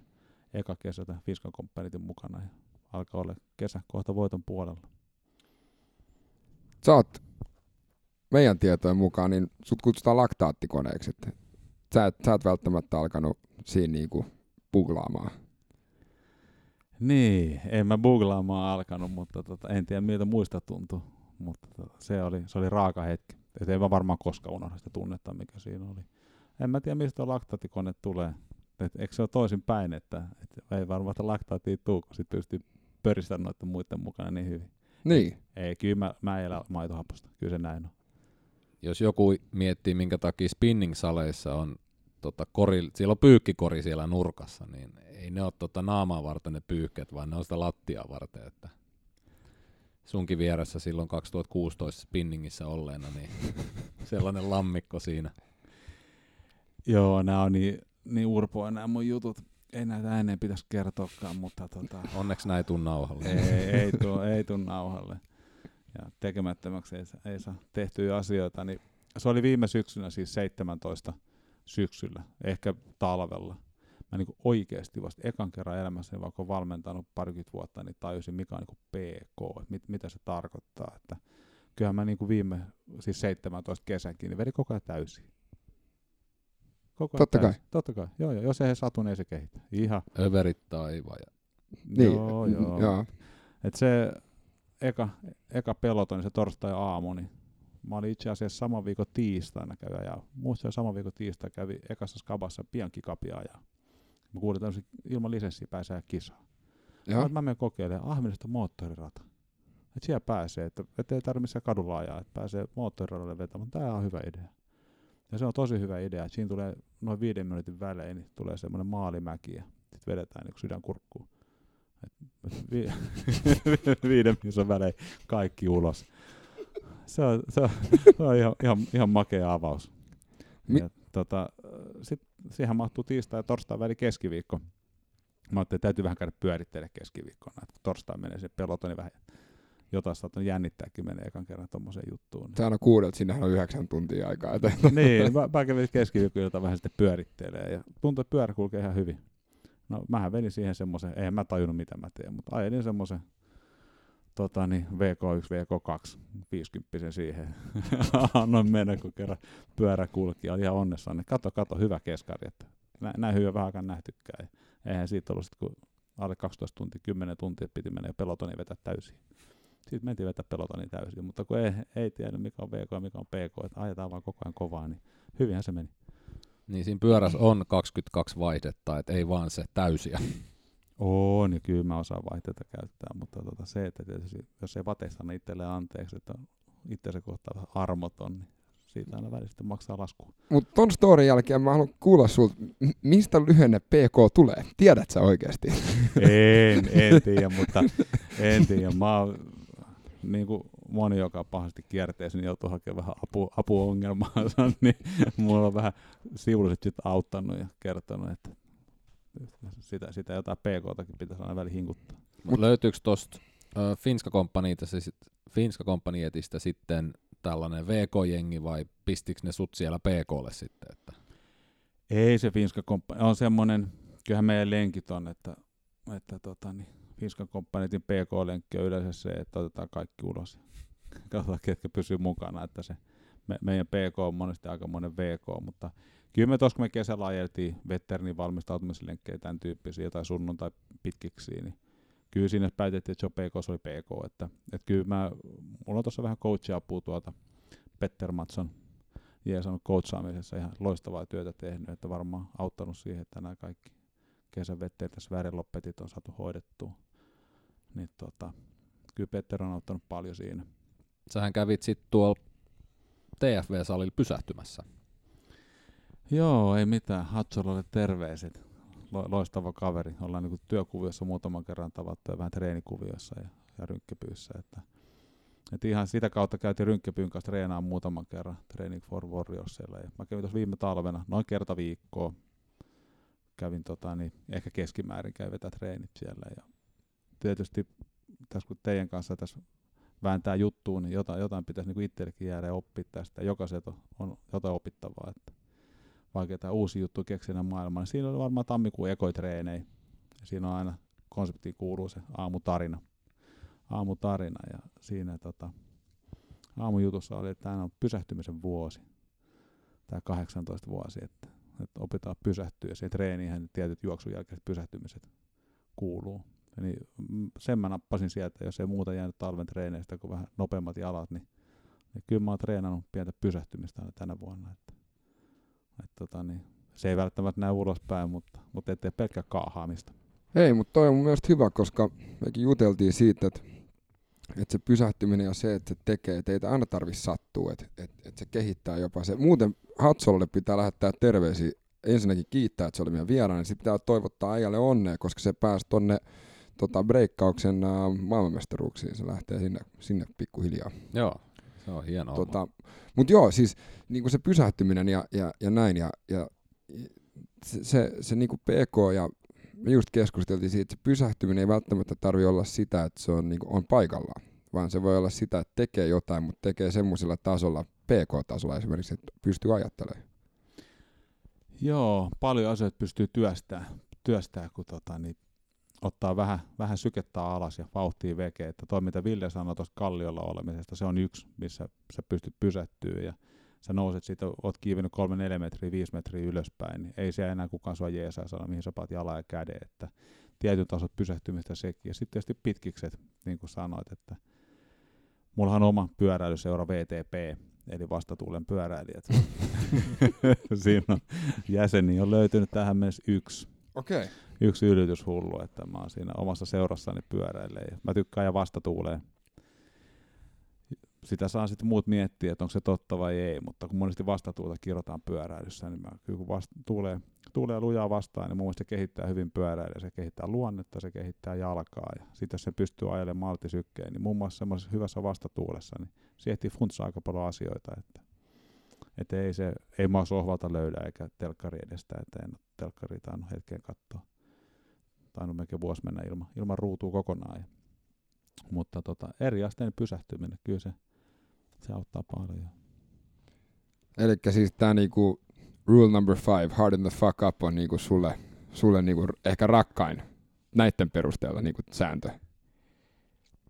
eka kesä tämän Fiskan Companitin mukana ja alkaa olla kesä kohta voiton puolella. Sä oot meidän tietojen mukaan, niin sut kutsutaan laktaattikoneeksi. Että sä, et, sä et välttämättä alkanut siinä niinku puglaamaan. Niin, en mä googlaamaan alkanut, mutta tota, en tiedä miltä muista tuntuu. Mutta tota, se, oli, se oli raaka hetki. Et ei mä varmaan koskaan unohda sitä tunnetta, mikä siinä oli. En mä tiedä, mistä tuo laktaattikone tulee. Et, eikö se ole toisin päin, että et ei varmaan sitä laktaattia tuu, kun sit pystyy pöristämään noiden muiden mukana niin hyvin. Niin. Ei, kyllä mä, mä elän maitohaposta. Kyllä se näin on. Jos joku miettii, minkä takia spinning-saleissa on tota, kori, siellä on pyykkikori siellä nurkassa, niin ei ne ole tota, naamaa varten ne pyyhkeet, vaan ne on sitä lattiaa varten. Että sunkin vieressä silloin 2016 spinningissä olleena, niin <laughs> sellainen lammikko siinä. Joo, nämä on niin, niin urpoja nämä mun jutut. Ei näitä ääneen pitäisi kertoakaan, mutta tota, Onneksi näin tuu nauhalle. ei, ei, tuu, ei tuu nauhalle. Ja tekemättömäksi ei, ei saa tehtyjä asioita. Niin se oli viime syksynä, siis 17 syksyllä, ehkä talvella. Mä niin oikeasti vasta ekan kerran elämässäni, vaikka olen valmentanut parikymmentä vuotta, niin tajusin, mikä on niin PK, että mit, mitä se tarkoittaa. Että kyllähän mä niin viime, siis 17 kesänkin, niin vedin koko ajan täysin. Koko ajan Totta kai. täysin. Totta kai. Joo, joo, jos ei se satu, niin ei se kehitä. Ihan Överit taivaan. Ja Niin, Joo, joo. joo. Et se eka, eka peloton, se torstai-aamu, niin mä olin itse asiassa saman viikon tiistaina käydä, ja muistan saman viikon tiistaina kävi ekassa skabassa Bianchi Capia, ja mä kuulin tämmöisen ilman lisenssiä pääsee kisaan. Joo. Mä, mä menen kokeilemaan Ahvenista moottorirata. Et siellä pääsee, että et ei tarvitse kadulla ajaa, että pääsee moottoriradalle vetämään. Tää on hyvä idea. Ja se on tosi hyvä idea, että siinä tulee noin viiden minuutin välein, niin tulee semmoinen maalimäki ja sitten vedetään niin sydän kurkkuun. Et, et <laughs> vi, <laughs> viiden minuutin välein kaikki ulos. Se on, se on, <laughs> se on ihan, ihan, ihan makea avaus. Mi- ja, tota, sit siihen mahtuu tiistai ja torstai väli keskiviikko. Mä ajattelin, että täytyy vähän käydä pyörittelemään keskiviikkona. Torstai menee se pelotoni vähän jotain saattanut jännittääkin menee ekan kerran tommoseen juttuun. Niin. Se aina kuudet, sinnehän on yhdeksän tuntia aikaa. <laughs> Niin, mä, mä kävin vähän sitten pyörittelee ja tuntuu, että pyörä kulkee ihan hyvin. No mähän venin siihen semmoisen, eihän mä tajunnut mitä mä teen, mutta ajelin semmoisen tota, niin, VK1, VK2, 50 siihen. <laughs> Annoin mennä, kun kerran pyörä kulki ja oli ihan onnessaan. Niin kato, kato, hyvä keskari, että nä, näin hyvin vähän aikaan nähtykään. Eihän siitä ollut sit, kun alle 12 tuntia, 10 tuntia piti mennä pelotoni vetää täysin. Sitten mentiin vetää pelotoni täysin, mutta kun ei, ei tiennyt mikä on VK ja mikä on PK, että ajetaan vaan koko ajan kovaa, niin hyvinhän se meni. Niin siinä pyörässä on 22 vaihdetta, että ei vaan se täysiä. On, ja kyllä mä osaan vaihteita käyttää, mutta tota se, että tietysti, jos ei vateista anna itselleen anteeksi, että on itsensä kohtaan vähän armoton, niin siitä aina välistä maksaa lasku. Mutta ton storin jälkeen mä haluan kuulla sulta, mistä lyhenne PK tulee? Tiedät sä oikeasti? En, en tiedä, mutta en tiedä. Mä oon, niin kuin moni, joka pahasti kierteessä, niin joutuu hakemaan vähän apu, apuongelmaansa, <laughs> niin mulla on vähän sivuliset sitten auttanut ja kertonut, että sitä, sitä jotain PK-takin pitäisi aina väliin hinkuttaa. Mut löytyykö tuosta äh, Finska Finska Companyetistä sitten tällainen VK-jengi vai pistikö ne sut siellä PKlle sitten? Että? Ei se Finska komppani, on semmoinen, kyllähän meidän lenkit on, että, että tota, niin, Finska Companytin PK-lenkki on yleensä se, että otetaan kaikki ulos. <laughs> Katsotaan, ketkä pysyy mukana, että se me, meidän PK on monesti aika monen VK, mutta kyllä me tuossa kun me kesällä ajeltiin veterinin valmistautumislenkkejä, tämän tyyppisiä, jotain sunnuntai pitkiksi, niin kyllä siinä päätettiin, että se on PK, se oli PK. Että, että kyllä mä, mulla on tuossa vähän coachia-apua tuolta Petter Matson jees on coachaamisessa ihan loistavaa työtä tehnyt, että varmaan auttanut siihen, että nämä kaikki kesän vetteet tässä väriloppetit on saatu hoidettua. Niin tota, kyllä Petter on auttanut paljon siinä. Sähän kävit sitten tuolla TFV-salilla pysähtymässä. Joo, ei mitään. Hatsolalle terveiset. Lo- loistava kaveri. Ollaan niin työkuviossa muutaman kerran tavattu ja vähän treenikuviossa ja, ja rynkkepyyssä. Että, et ihan sitä kautta käytiin rynkkepyyn kanssa treenaamaan muutaman kerran Training for Warriorsilla. Ja mä kävin tuossa viime talvena noin kerta viikkoa. Kävin tota, niin ehkä keskimäärin kävin vetää treenit siellä. Ja tietysti tässä kun teidän kanssa tässä vääntää juttuun, niin jotain, jotain pitäisi niin itsellekin jäädä oppia tästä. Jokaiselta on jotain opittavaa. Että vaikka tämä uusi juttu keksinä maailmaan. Siinä oli varmaan tammikuun ekoitreenei. Ja siinä on aina konseptiin kuuluu se aamutarina. Aamutarina ja siinä tota, aamujutussa oli, että tämä on pysähtymisen vuosi. Tämä 18 vuosi, että, että opitaan pysähtyä. Ja siihen treeniin tietyt juoksun jälkeiset pysähtymiset kuuluu. Niin sen mä nappasin sieltä, jos ei muuta jäänyt talven treeneistä kuin vähän nopeammat jalat, niin, niin kyllä mä oon treenannut pientä pysähtymistä aina tänä vuonna. Että et tota, niin, se ei välttämättä näy ulospäin, mutta, mutta ettei pelkkä kaahaamista. Ei, mutta toi on mun mielestä hyvä, koska mekin juteltiin siitä, että, että se pysähtyminen ja se, että se tekee, että ei aina tarvi sattua, että, että, että se kehittää jopa se. Muuten Hatsololle pitää lähettää terveisiä, ensinnäkin kiittää, että se oli meidän vieraana, niin sitten pitää toivottaa äijälle onnea, koska se pääsi tonne tota, breikkauksen uh, maailmanmestaruuksiin, se lähtee sinne, sinne pikkuhiljaa. Joo, se on hienoa. Tota, mutta joo, siis niin se pysähtyminen ja, ja, ja näin, ja, ja se, se, se niin PK ja me just keskusteltiin siitä, että se pysähtyminen ei välttämättä tarvi olla sitä, että se on, niin kuin, on paikallaan, vaan se voi olla sitä, että tekee jotain, mutta tekee semmoisella tasolla, PK-tasolla esimerkiksi, että pystyy ajattelemaan. Joo, paljon asioita pystyy työstämään, työstää, kun tota, niin ottaa vähän, vähän sykettä alas ja vauhtia veke. Että toi, mitä Ville sanoi tuosta kalliolla olemisesta, se on yksi, missä sä pystyt pysähtyä ja sä nouset siitä, oot kiivennyt 3-4 metriä, 5 metriä ylöspäin, niin ei siellä enää kukaan sua jeesaa sano, mihin sä paat jalan ja käden. Että tietyn tason pysähtymistä sekin. Ja sitten tietysti pitkikset, niin kuin sanoit, että mullahan on oma pyöräilyseura VTP, eli vastatuulen pyöräilijät. <laughs> <laughs> Siinä on jäseni on löytynyt tähän mennessä yksi. Okei. Okay. Yksi yllytyshullu, että mä oon siinä omassa seurassani pyöräilee. Mä tykkään ja vastatuuleen sitä saa sitten muut miettiä, että onko se totta vai ei, mutta kun monesti vastatuulta kirjoitetaan pyöräilyssä, niin mä, kun vasta, tuulee, tuulee lujaa vastaan, niin mun mielestä se kehittää hyvin pyöräilyä, se kehittää luonnetta, se kehittää jalkaa, ja sitten jos se pystyy ajelemaan maltisykkeen, niin muun muassa semmoisessa hyvässä vastatuulessa, niin se ehtii funtsaa aika paljon asioita, että, että ei, se, ei mä sohvalta löydä eikä telkkari edestä, että en telkkari tainnut hetken katsoa. Tainnut melkein vuosi mennä ilman, ilman ruutua kokonaan. Ja, mutta tota, eri asteen pysähtyminen, kyllä se, se auttaa paljon. Eli siis tämä niinku rule number five, harden the fuck up, on niinku sulle, sulle niinku ehkä rakkain näiden perusteella niinku sääntö.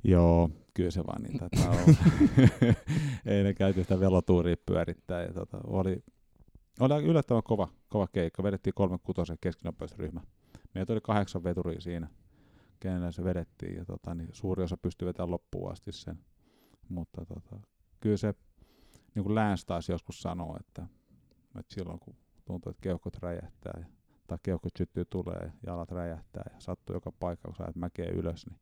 Joo, kyllä se vaan niin taitaa olla. <laughs> Ei ne käyty sitä velotuuria pyörittää. Ja tota, oli, oli yllättävän kova, kova keikka. Vedettiin kolme kutosen keskinopeusryhmä. Meitä oli kahdeksan veturia siinä, kenellä se vedettiin. Ja tota, niin suuri osa pystyi vetämään loppuun asti sen. Mutta tota, kyllä se niin kuin Lance taisi joskus sanoa, että, että silloin kun tuntuu, että keuhkot räjähtää ja, tai keuhkot syttyy tulee ja jalat räjähtää ja sattuu joka paikka, kun sä mäkeä ylös, niin,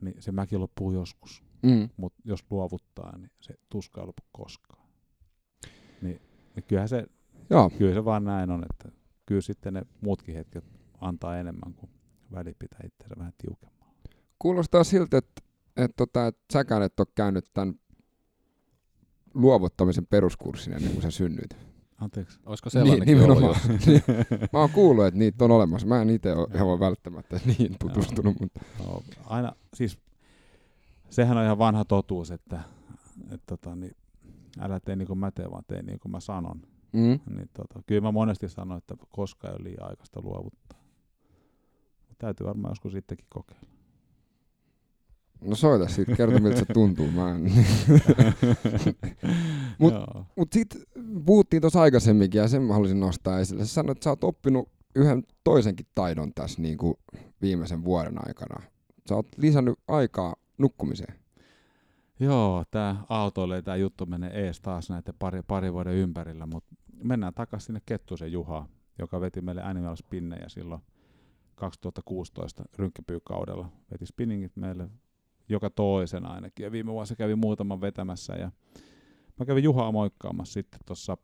niin se mäki loppuu joskus. Mm. Mutta jos luovuttaa, niin se tuska ei lopu koskaan. Niin, niin kyllähän se, Joo. kyllä se vaan näin on, että kyllä sitten ne muutkin hetket antaa enemmän kuin väli pitää itseänsä vähän tiukemmalla. Kuulostaa siltä, että, että, tota, että säkään et ole käynyt tämän luovuttamisen peruskurssin ennen kuin sä synnyit. Anteeksi. Olisiko sellainenkin <laughs> niin, ollut? mä oon kuullut, että niitä on olemassa. Mä en itse ole ihan välttämättä niin tutustunut. Mutta. No, aina, siis sehän on ihan vanha totuus, että, että tota, niin, älä tee niin kuin mä teen, vaan tee niin kuin mä sanon. Mm. Niin, tota, kyllä mä monesti sanon, että koskaan ei ole liian aikaista luovuttaa. Täytyy varmaan joskus sittenkin kokeilla. No soita sitten, kerto miltä se tuntuu. Mä en. <laughs> mut, mut sit puhuttiin tuossa aikaisemminkin ja sen mä haluaisin nostaa esille. Sä sanoit, että sä oot oppinut yhden toisenkin taidon tässä niin kuin viimeisen vuoden aikana. Sä oot lisännyt aikaa nukkumiseen. Joo, tämä autoille tämä juttu menee ees taas näiden pari, pari vuoden ympärillä, mutta mennään takaisin sinne Kettusen Juhaa, joka veti meille Animal Spinnejä silloin 2016 rynkkäpyykaudella. Veti spinningit meille joka toisen ainakin. Ja viime vuonna kävi muutaman vetämässä ja mä kävin Juhaa moikkaamassa sitten tuossa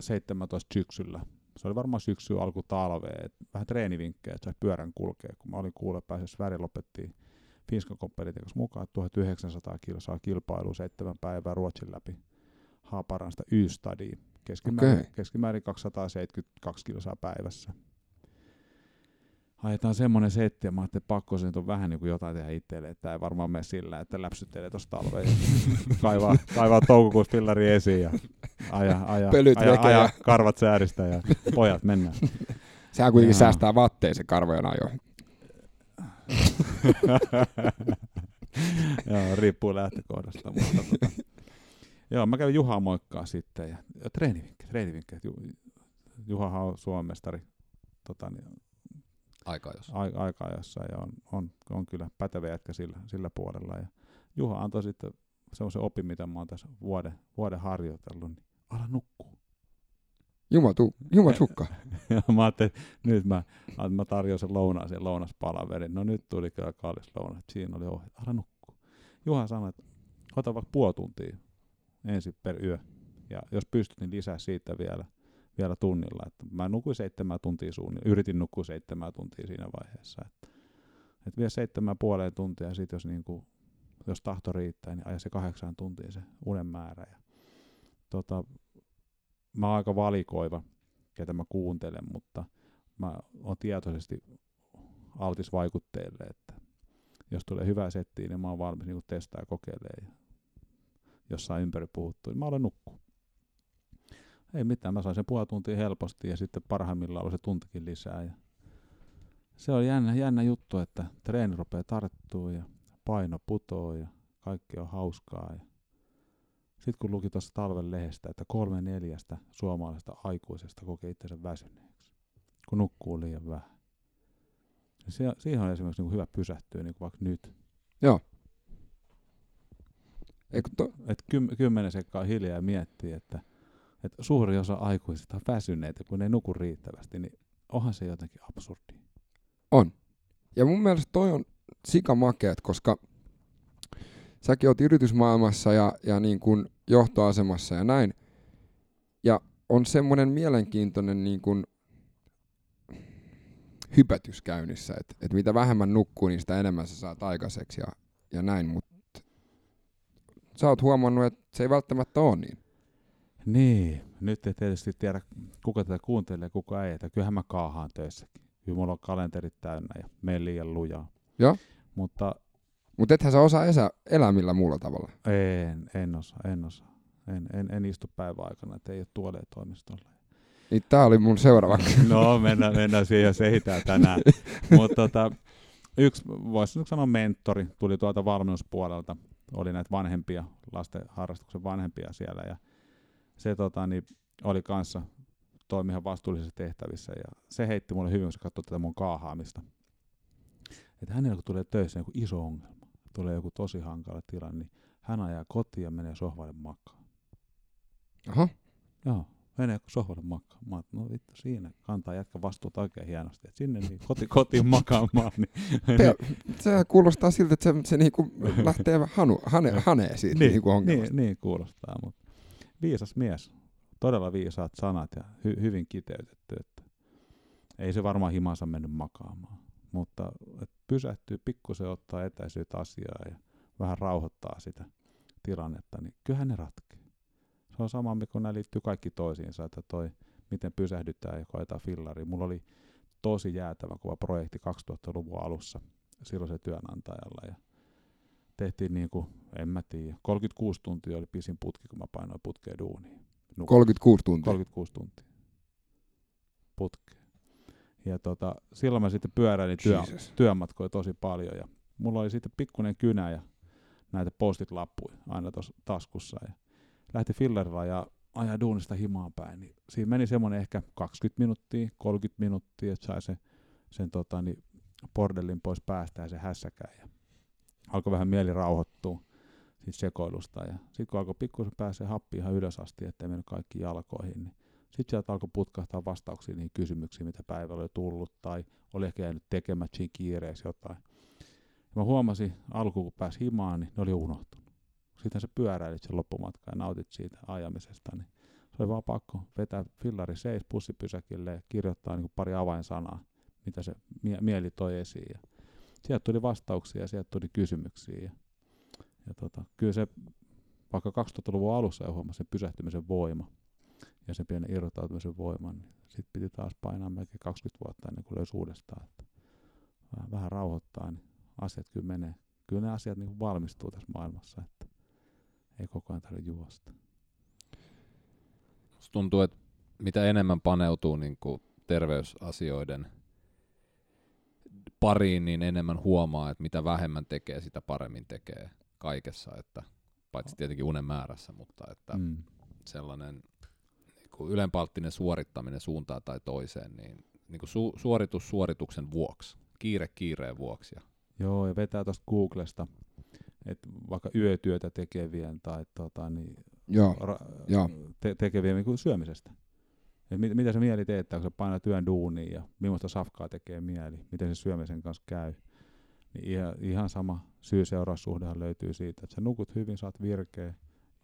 17 syksyllä. Se oli varmaan syksy alku talvea, vähän treenivinkkejä, että pyörän kulkea. Kun mä olin kuulla, päässyt Sverige lopettiin Finskan kanssa mukaan, 1900 kilsaa kilpailu, seitsemän päivää Ruotsin läpi Haaparasta Y-stadiin. Keskimäärin, okay. keskimäärin 272 kilsaa päivässä ajetaan semmoinen setti, ja mä ajattelin, että pakko se nyt on vähän niin kuin jotain tehdä itselle, että ei varmaan mene sillä, että läpsyttelee tuossa talveen, <laughs> kaivaa, kaivaa toukokuussa pillari esiin ja aja, aja, aja, aja, aja karvat sääristä ja pojat mennään. <laughs> Sehän kuitenkin ja. säästää vatteja se karvojen ajo. <laughs> joo, riippuu lähtökohdasta. Mutta, tota, joo, mä kävin Juhaa moikkaa sitten ja, ja treenivinkkejä, treenivinkkejä. Juhahan on Suomen mestari tota, niin, aika-ajossa. A- aika-ajossa ja on, on, on, kyllä pätevä jätkä sillä, sillä puolella. Ja Juha antoi sitten semmoisen opin, mitä mä oon tässä vuoden, vuoden harjoitellut, niin ala nukkuu. Juma, tu, Juma sukka. <laughs> ja mä ajattelin, nyt mä, mä tarjosin lounaan sen lounaspalaverin. No nyt tuli kyllä kallis louna. Siinä oli ohje, ala nukkuu. Juha sanoi, että ota vaikka puoli tuntia ensin per yö. Ja jos pystyt, niin lisää siitä vielä vielä tunnilla. Että mä nukuin seitsemän tuntia suunnilleen, yritin nukkua seitsemän tuntia siinä vaiheessa. Että, että vielä seitsemän puoleen tuntia ja sitten jos, niinku, jos tahto riittää, niin aja se kahdeksan tuntia se unen määrä. Ja, tota, mä oon aika valikoiva, ketä mä kuuntelen, mutta mä oon tietoisesti altis vaikutteelle, että jos tulee hyvä setti, niin mä oon valmis niin testaa ja kokeilemaan. Jossain ympäri puhuttu, niin mä olen nukkua ei mitään, mä sain sen puoli tuntia helposti ja sitten parhaimmillaan oli se tuntikin lisää. Ja se on jännä, jännä juttu, että treeni rupeaa tarttuu ja paino putoo ja kaikki on hauskaa. Ja sitten kun luki tuossa talven lehdestä, että kolme neljästä suomalaisesta aikuisesta kokee itsensä väsyneeksi, kun nukkuu liian vähän. Sie- siihen on esimerkiksi niin hyvä pysähtyä niin vaikka nyt. Eikö to, Et kym, kymmenen sekkaa hiljaa ja miettiä, että, että suuri osa aikuisista on väsyneitä, kun ne ei nuku riittävästi, niin onhan se jotenkin absurdi. ja mun mielestä toi on sikamakeet, koska säkin oot yritysmaailmassa ja, ja niin kuin johtoasemassa ja näin. Ja on semmoinen mielenkiintoinen niin kuin hypätys käynnissä, että et mitä vähemmän nukkuu, niin sitä enemmän sä saat aikaiseksi ja, ja näin, mutta sä oot huomannut, että se ei välttämättä ole niin. Niin, nyt ei tietysti tiedä, kuka tätä kuuntelee ja kuka ei. Että kyllähän mä kaahaan töissäkin. Kyllä mulla on kalenterit täynnä ja menen liian lujaa. Joo. Mutta Mutta ethän sä osaa esä, elää millään muulla tavalla. en, en osaa, en osaa. En, en, en istu päivän aikana, että ei ole tuoleja toimistolla. Niin tää oli mun seuraava. <laughs> No, mennään, mennään siihen, jos ehitään tänään. <laughs> Mutta tota, yksi, voisi nyt sanoa mentori, tuli tuolta valmennuspuolelta. Oli näitä vanhempia, lasten harrastuksen vanhempia siellä. Ja se tota, niin, oli kanssa toimi ihan vastuullisissa tehtävissä. Ja se heitti mulle hyvin, kun se katsoi tätä mun kaahaamista. Että hänellä kun tulee töissä joku iso ongelma, tulee joku tosi hankala tilanne, niin hän ajaa kotiin ja menee sohvalle makaan. Aha. Joo, menee sohvalle makaan. Mä no vittu siinä, kantaa jätkä vastuuta oikein hienosti. Et sinne niin koti, kotiin makaamaan. Niin, <laughs> Te, se kuulostaa siltä, että se, se niinku lähtee hanu, hane, hanee siitä niin, niinku ongelmasta. niin, niin kuulostaa, mutta viisas mies. Todella viisaat sanat ja hy, hyvin kiteytetty. Että ei se varmaan himansa mennyt makaamaan. Mutta et pysähtyy, pikkusen ottaa etäisyyttä asiaa ja vähän rauhoittaa sitä tilannetta, niin kyllähän ne ratkeaa. Se on sama, kun nämä liittyy kaikki toisiinsa, että toi, miten pysähdytään ja koetaan fillari. Mulla oli tosi jäätävä kova projekti 2000-luvun alussa silloin se työnantajalla ja tehtiin niin kuin, en mä tiedä, 36 tuntia oli pisin putki, kun mä painoin putkeen duuniin. Nukuin. 36 tuntia. 36 tuntia putkeen. Ja tota, silloin mä sitten pyöräilin työ, työmatkoja tosi paljon ja mulla oli sitten pikkuinen kynä ja näitä postit-lappuja aina tuossa taskussa ja lähti fillerilla ja ajaa duunista himaan päin, niin siinä meni semmoinen ehkä 20 minuuttia, 30 minuuttia, että sai se, sen tota, niin bordellin pois päästä ja se hässäkään ja alkoi vähän mieli rauhoittua siitä sekoilusta ja sitten kun alkoi pikkusen pääsee happi ihan ylös asti, ettei mennyt kaikki jalkoihin, niin sitten sieltä alkoi putkahtaa vastauksia niihin kysymyksiin, mitä päivällä oli tullut, tai oli ehkä jäänyt tekemättä siinä kiireessä jotain. Ja mä huomasin alkuun, kun pääsi himaan, niin ne oli unohtunut. Sitten sä pyöräilit sen loppumatkan ja nautit siitä ajamisesta, niin se oli vaan pakko vetää fillari seis pussipysäkille ja kirjoittaa niin pari avainsanaa, mitä se mie- mieli toi esiin. Ja sieltä tuli vastauksia ja sieltä tuli kysymyksiä. Ja, ja tota, kyllä se, vaikka 2000-luvun alussa jo huomasi sen pysähtymisen voima, ja sen pienen irrottautumisen voiman, niin sitten piti taas painaa melkein 20 vuotta ennen kuin löysi uudestaan. Että vähän, vähän rauhoittaa, niin asiat kyllä menee. Kyllä ne asiat niin valmistuu tässä maailmassa, että ei koko ajan tarvitse juosta. Musta tuntuu, että mitä enemmän paneutuu niin kuin terveysasioiden pariin, niin enemmän huomaa, että mitä vähemmän tekee, sitä paremmin tekee kaikessa, että paitsi tietenkin unen määrässä, mutta että Mm. sellainen niin kuin ylenpalttinen suorittaminen suuntaan tai toiseen, niin, niin kuin su- suoritus suorituksen vuoksi, kiire kiireen vuoksi. Ja Joo, ja vetää tuosta Googlesta, että vaikka yötyötä tekevien tai tota, niin, Joo, ra- joo. te- tekevien niin kuin syömisestä. Et mit, mitä se mieli teettää, kun se painaa työn duuniin ja millaista safkaa tekee mieli, miten se syömisen kanssa käy. Niin ihan, ihan sama syy-seuraussuhdehan löytyy siitä, että sä nukut hyvin, saat virkeä,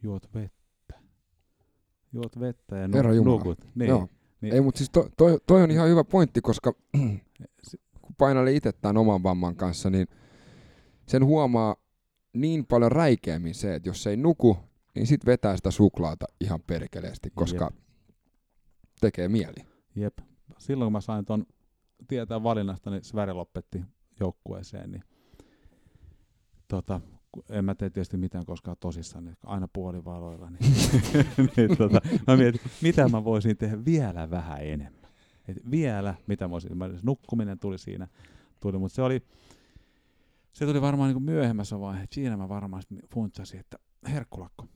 juot vettä. Juot vettä ja nu- nukut. Niin, Joo. niin, Ei, mutta siis to, toi, toi on ihan hyvä pointti, koska <clears throat> kun painailee itse tämän oman vamman kanssa, niin sen huomaa niin paljon räikeämmin se, että jos ei nuku, niin sit vetää sitä suklaata ihan perkeleesti, koska tekee mieli. Jep. Silloin kun mä sain ton tietää valinnasta, niin Sverre lopetti joukkueeseen, niin tota, en mä tee tietysti mitään koskaan tosissaan, niin aina puolivaloilla. Niin, <laughs> niin tota, mä mietin, mitä mä voisin tehdä vielä vähän enemmän. Et vielä, mitä mä voisin, mä, nukkuminen tuli siinä, tuli, mutta se oli, se tuli varmaan niin myöhemmässä vaiheessa. Siinä mä varmaan funtsasin, että herkkulakko.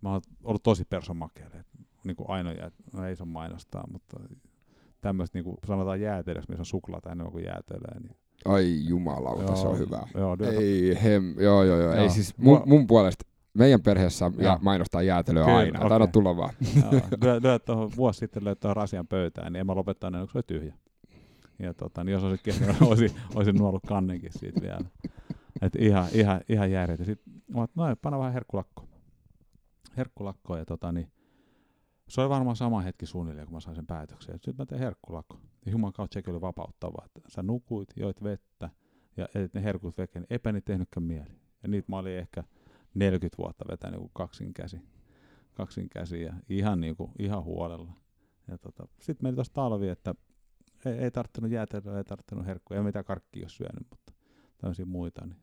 Mä oon ollut tosi persomakeelle, niin kuin ainoa, no ei saa mainostaa, mutta tämmöistä niinku sanotaan jäätelöksi, missä on suklaata enemmän kuin jäätelöä. Niin, Ai jumalauta, se on hyvä. Joo, lyöt, Ei, hem, joo, joo, joo. Ei Joo. siis mun, mun puolesta meidän perheessä ja Joo. mainostaa jäätelöä Kyllä, aina. Okay. Okei. tulla vaan. joo, lyöt, lyöt tohon, vuosi sitten tuohon rasian pöytään, niin en mä lopettaa ennen kuin se oli tyhjä. Ja tota, niin jos olisit kestänyt, <laughs> olisin, olisin nuollut kannenkin siitä vielä. Et ihan, ihan, ihan järjettä. Sitten mä no panna vähän herkkulakkoa. Herkkulakkoa ja tota, niin, se oli varmaan sama hetki suunnilleen, kun mä sain sen päätöksen. Sitten mä tein herkkulakko. Ja Jumalan kautta sekin oli vapauttavaa. Että sä nukuit, joit vettä ja et ne herkut veke, niin eipä niitä tehnytkään mieli. Ja niitä mä olin ehkä 40 vuotta vetänyt niin kaksin käsi. Kaksin käsi ja ihan, niin kuin, ihan huolella. Ja tota, sitten meni tuossa talvi, että ei, ei tarttunut jäätelöä, ei tarttunut herkkuja, ei mitään karkkia ole syönyt, mutta tämmöisiä muita. Niin,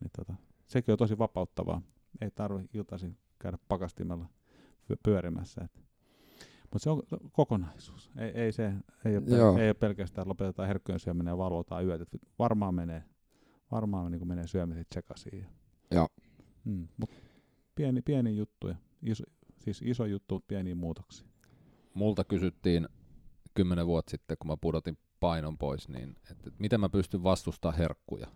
niin tota, sekin on tosi vapauttavaa. Ei tarvi iltaisin käydä pakastimella py- pyörimässä. Et. Mutta se on kokonaisuus. Ei, ei, se, ei, ole, pel- ei ole pelkästään, että lopetetaan herkkujen syöminen ja valvotaan yöt. Et varmaan menee, varmaan niin menee syömiset sekaisin. Joo. Mm, mut pieni, pieni juttu ja iso, siis iso juttu, pieniä muutoksia. multa kysyttiin kymmenen vuotta sitten, kun mä pudotin painon pois, niin että, että miten mä pystyn vastustamaan herkkuja.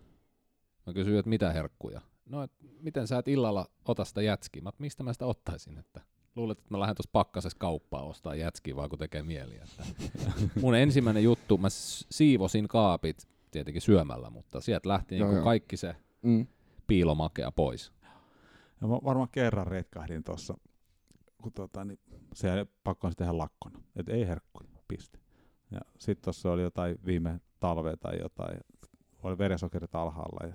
Mä kysyin, että mitä herkkuja? No, että miten sä et illalla ota sitä jätskiä? Mä, että mistä mä sitä ottaisin? Että luulet, että mä lähden tuossa pakkasessa kauppaan ostaa jätskiä, vaan kun tekee mieli. Että <laughs> mun ensimmäinen juttu, mä siivosin kaapit tietenkin syömällä, mutta sieltä lähti Joo, niin joo. kaikki se Mm. piilomakea pois. Ja mä varmaan kerran retkahdin tuossa, kun tota, niin se pakko on sitten tehdä lakkona. Että ei herkkuja, piste. Ja sitten tuossa oli jotain viime talvea tai jotain, oli verensokerit alhaalla ja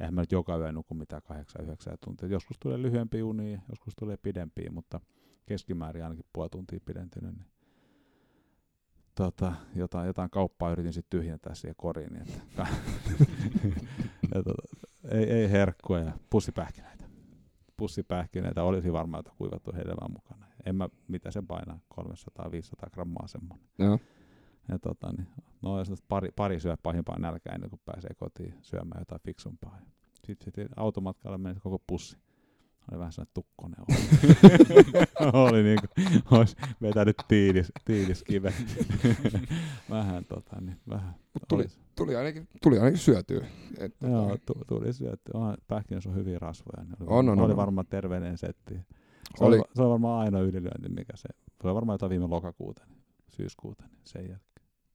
eihän mä nyt joka yö nuku mitään 8-9 tuntia. Joskus tulee lyhyempi uni joskus tulee pidempiä, mutta keskimäärin ainakin puoli tuntia pidentynyt. Niin tota, jotain, jotain kauppaa yritin sitten tyhjentää siihen koriin. Niin että, <laughs> ja tota, ei, ei herkkuja ja pussipähkinöitä olisi varmaan jotain kuivattu hedelmää mukana. En mä, mitä se painaa, 300-500 grammaa semmoinen. Joo. Ja tota, niin, no pari, pari syö pahimpaa nälkää ennen kuin pääsee kotiin syömään jotain fiksumpaa. Sitten sit automatkalla meni koko pussi. Oli vähän sellainen tukkonen. <laughs> Oli, oli niin kuin, olisi vetänyt tiilis, tiiliskiven. <laughs> vähän tota, niin, vähän. Mut tuli, Oli- tuli, ainakin, tuli ainakin syötyä. Et, Joo, tota, tu- tuli syötty. On, pähkinössä on hyviä rasvoja. Ne oli, On, on, oli on. varmaan terveinen setti. Se Oli- oli, se oli varmaan ainoa ylilyönti, mikä se, se oli varmaan jotain viime lokakuuta, niin syyskuuta, niin sen jälkeen.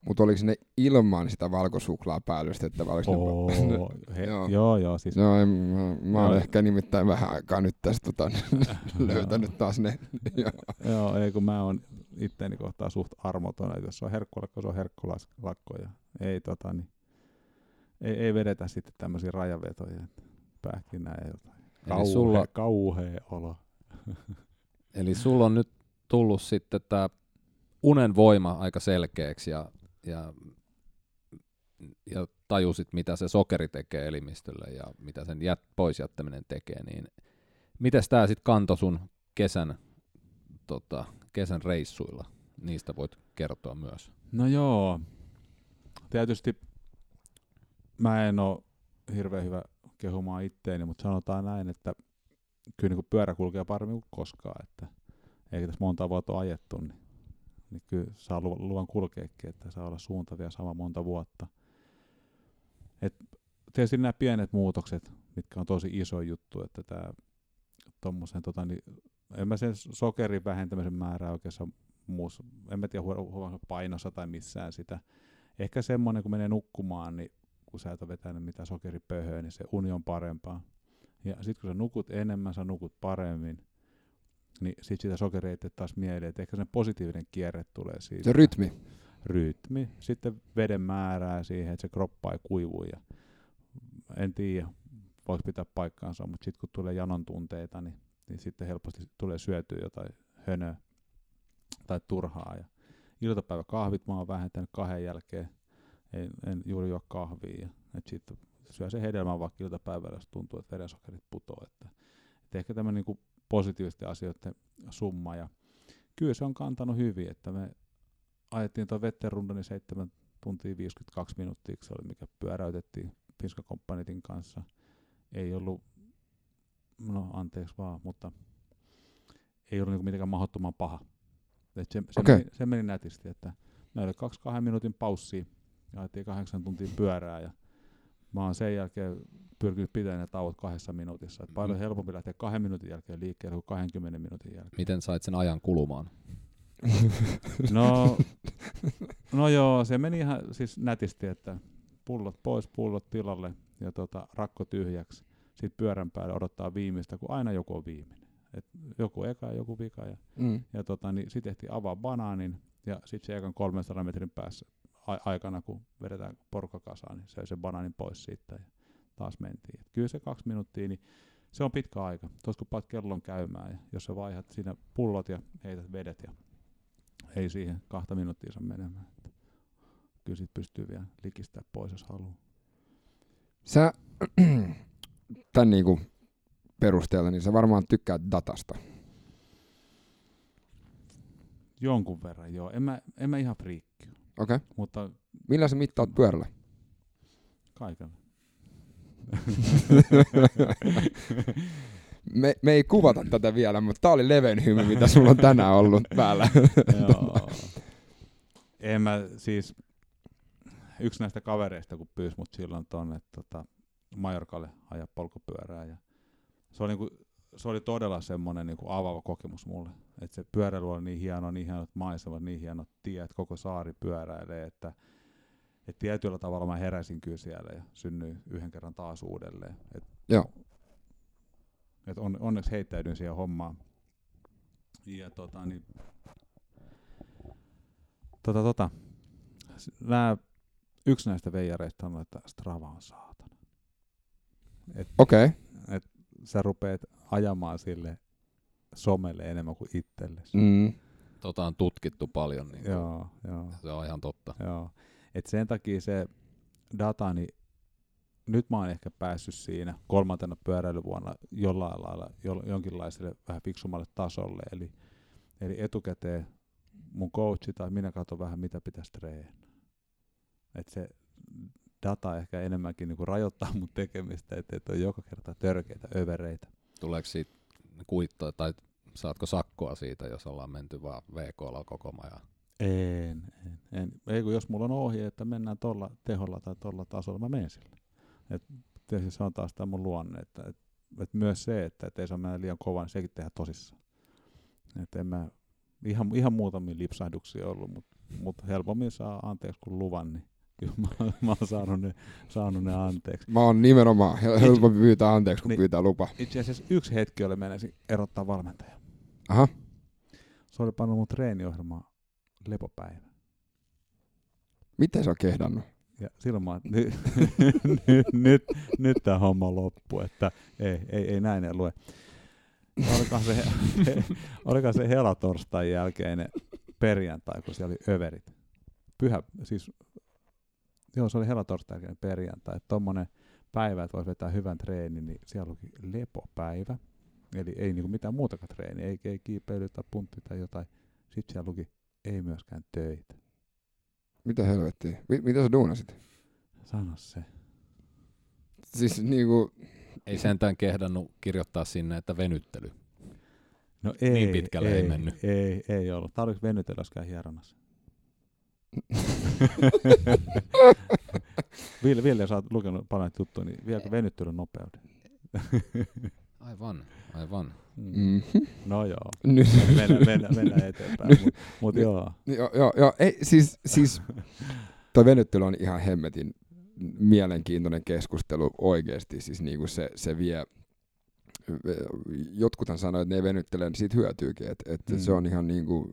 Mutta oliko ne ilman sitä valkosuklaa päällystettä? vai oliko ne- Oo, he, <laughs> Joo. joo. joo, siis No, en, mä, mä oon Joo. ehkä nimittäin vähän aikaa nyt tästä tota, <laughs> löytänyt taas ne. <laughs> Joo. ei kun mä oon itteeni kohtaan suht armoton, että jos se on herkkulakko, se on herkkulakko ja ei tota niin, ei, ei vedetä sitten tämmöisiä rajavetoja, että pähkinää ja jotain. Eli Kauhea, sulla, kauhea olo. <laughs> Eli sulla on nyt tullut sitten tämä unen voima aika selkeäksi ja, ja, ja tajusit, mitä se sokeri tekee elimistölle ja mitä sen jät, pois jättäminen tekee, niin miten tämä sitten kantoi sun kesän, tota, kesän reissuilla? Niistä voit kertoa myös. No joo, tietysti mä en ole hirveän hyvä kehumaan itteeni, mutta sanotaan näin, että kyllä niin kuin pyörä kulkee paremmin kuin koskaan, että eikä tässä monta vuotta ole ajettu, niin, niin kyllä saa lu- luvan kulkeekin, että saa olla suuntavia sama monta vuotta. Et tietysti nämä pienet muutokset, mitkä on tosi iso juttu, että tämä tommosen, tota, niin, en mä sen sokerin vähentämisen määrää oikeastaan muussa, en mä tiedä huomaanko painossa tai missään sitä. Ehkä semmoinen, kun menee nukkumaan, niin kun sä et ole vetänyt mitään sokeripöhöä, niin se uni on parempaa. Ja sitten kun sä nukut enemmän, sä nukut paremmin, niin sit sitä sokeria ei taas mieleen, että ehkä se positiivinen kierre tulee siitä. Se rytmi. Rytmi, sitten veden määrää siihen, että se kroppa ei kuivu ja en tiedä, voiko pitää paikkaansa, mutta sitten kun tulee janon tunteita, niin, niin sitten helposti tulee syötyä jotain hönöä tai turhaa. Ja iltapäiväkahvit mä oon vähentänyt kahden jälkeen, en, en juuri juo kahvia. Ja, et sitten syö se hedelmän vaikka iltapäivällä, jos tuntuu, että verensokerit putoo. Että, et ehkä tämmöinen niinku positiivisten asioiden summa. Ja kyllä se on kantanut hyvin, että me ajettiin tuon vetten rundan niin 7 tuntia 52 minuuttia, se oli mikä pyöräytettiin Finska Companitin kanssa. Ei ollut, no anteeksi vaan, mutta ei ollut niinku mitenkään mahdottoman paha. Et se, se, Okei. meni, se meni nätisti, että Meillä oli kaksi kahden minuutin paussia ja ajettiin kahdeksan tuntia pyörää ja mä oon sen jälkeen pyrkinyt pitämään ne tauot kahdessa minuutissa. Et paljon Mm. helpompi lähteä kahden minuutin jälkeen liikkeelle kuin 20 minuutin jälkeen. Miten sait sen ajan kulumaan? <laughs> No, no joo, se meni ihan siis nätisti, että pullot pois, pullot tilalle ja tota, rakko tyhjäksi. Sitten pyörän päälle odottaa viimeistä, kun aina joku on viimeinen. Et joku eka ja joku vika. Ja, Mm. ja tota, niin sitten tehtiin avaa banaanin ja sitten se ekan 300 metrin päässä aikana, kun vedetään porukka kasaan, niin se se banaanin pois siitä ja taas mentiin. Et kyllä se kaksi minuuttia, niin se on pitkä aika. Tuossa kun paat kellon käymään ja jos sä vaihdat siinä pullot ja heität vedet ja ei siihen kahta minuuttia saa menemään. Et Kyllä sit pystyy vielä likistää pois, jos haluaa. Sä <clears throat> tämän niinku perusteella, niin sä varmaan tykkäät datasta. Jonkun verran, joo. En mä, en mä ihan friikki, Okei. Okay. mutta Millä sä mittaat pyörällä? kaikella. <laughs> Me, me ei kuvata tätä vielä, mutta tää oli levein hymy, mitä sulla on tänään ollut päällä. Joo. En mä siis, yksi näistä kavereista, kun pyysi mut silloin tonne tota, Majorkalle ajaa polkupyörää. Ja se, oli niinku, se oli todella semmoinen niinku avaava kokemus mulle. Että se pyöräily oli niin hieno, niin hienot maisemat, niin hienot tiet, koko saari pyöräilee, että et tietyllä tavalla mä heräsin kyllä siellä ja synnyin yhden kerran taas uudelleen. Et, Joo. et on, onneksi heittäydyin siihen hommaan. Ja tota, niin, tota, tota, nää, yksi näistä veijareista on, että Strava on saatana. Okei. Okay. Sä rupeat ajamaan sille somelle enemmän kuin itsellesi. Mm. Tota on tutkittu paljon, niin Joo, joo. se on ihan totta. Joo. Et sen takia se data, niin nyt mä oon ehkä päässyt siinä kolmantena pyöräilyvuonna jollain lailla jo, jonkinlaiselle vähän fiksummalle tasolle. Eli, eli etukäteen mun coachi tai minä katson vähän mitä pitäisi treenata. Et se data ehkä enemmänkin niinku rajoittaa mun tekemistä, ettei ole joka kerta törkeitä övereitä. Tuleeko siitä kuittoa tai saatko sakkoa siitä, jos ollaan menty vaan VKlla koko maja? En, en, en. Ei kun jos mulla on ohje, että mennään tuolla teholla tai tuolla tasolla, mä menen sillä. Et tietysti se on taas tämä mun luonne, että et, et myös se, että et ei saa mennä liian kovaa, niin sekin tehdään tosissaan. Et en mä, ihan, ihan muutamia lipsahduksia ollut, mutta mut helpommin saa anteeksi kuin luvan, niin kyllä mä, mä oon saanut ne, saanut ne anteeksi. Mä oon nimenomaan hel- helpompi pyytää anteeksi, kun Niin. pyytää lupa. Itse asiassa yksi hetki oli mennäisin erottaa valmentaja. Aha. Se oli pannut mun treeniohjelmaan lepopäivä. Miten sä oot kehdannut? Ja silloin mä oon, <laughs> nyt, nyt, nyt, nyt tämä homma loppuu, että ei, ei, ei näin ei lue. Olikohan se, <laughs> olikohan se helatorstain jälkeinen perjantai, kun siellä oli överit. Pyhä, siis, joo se oli helatorstain jälkeinen perjantai. Että tommonen päivä, että voisi vetää hyvän treenin, niin siellä oli lepopäivä. Eli ei niinku mitään muutakaan treeniä, ei, ei kiipeily tai puntti tai jotain. Sitten siellä luki, ei myöskään töitä. Mitä helvettiä? Mi- mitä sä duunasit? Sano se. Siis niinku, Ei sentään kehdannut kirjoittaa sinne, että venyttely. No ei, Niin pitkälle ei mennyt. Ei, ei ollut. Tarvitsi venytellä joskaan hieronnassa. <laughs> Ville, Ville, sä oot lukenut paljon näitä juttuja, niin vieläkö venyttelyn nopeuden? <laughs> Aivan, aivan. Mm. mm, No joo, nyt, mennään, mennään, mennään eteenpäin. Mutta mut joo, joo, joo, joo, ei, siis, siis <laughs> toi venyttely on ihan hemmetin mielenkiintoinen keskustelu oikeasti, siis niinku se, se vie, jotkuthan sanoo, että ne venyttelee, niin siitä hyötyykin, että, että Mm. se on ihan niinku,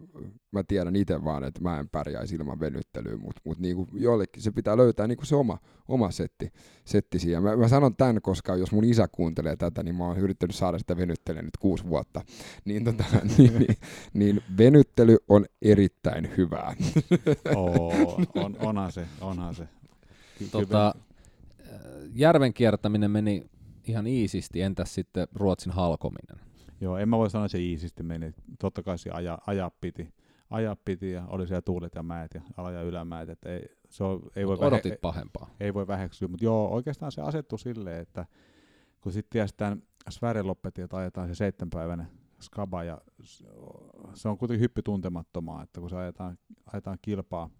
mä tiedän itse vaan, että mä en pärjäisi ilman venyttelyä, mutta mut niinku jollekin se pitää löytää niinku se oma, oma setti, setti siihen. Mä, mä sanon tämän, koska jos mun isä kuuntelee tätä, niin mä oon yrittänyt saada sitä venyttelyä nyt kuusi vuotta, niin, tota, <laughs> niin, niin, niin venyttely on erittäin hyvää. <laughs> Oo, <laughs> on, onhan se, onhan se. Tota, järven kiertäminen meni ihan iisisti, entäs sitten Ruotsin halkominen? Joo, en mä voi sanoa, että se iisisti meni. Totta kai se aja, ajaa piti. Ajaa piti ja oli siellä tuulet ja mäet ja ala- ja ylämäet. Että ei, se on, ei, voi odotit vähe- pahempaa. ei voi väheksyä, mutta joo, oikeastaan se asettui silleen, että kun sitten tiesi tämän Sverre lopetti, että ajetaan se seitsemänpäiväinen skaba ja se on kuitenkin hyppy tuntemattomaa, että kun se ajetaan, ajetaan kilpaa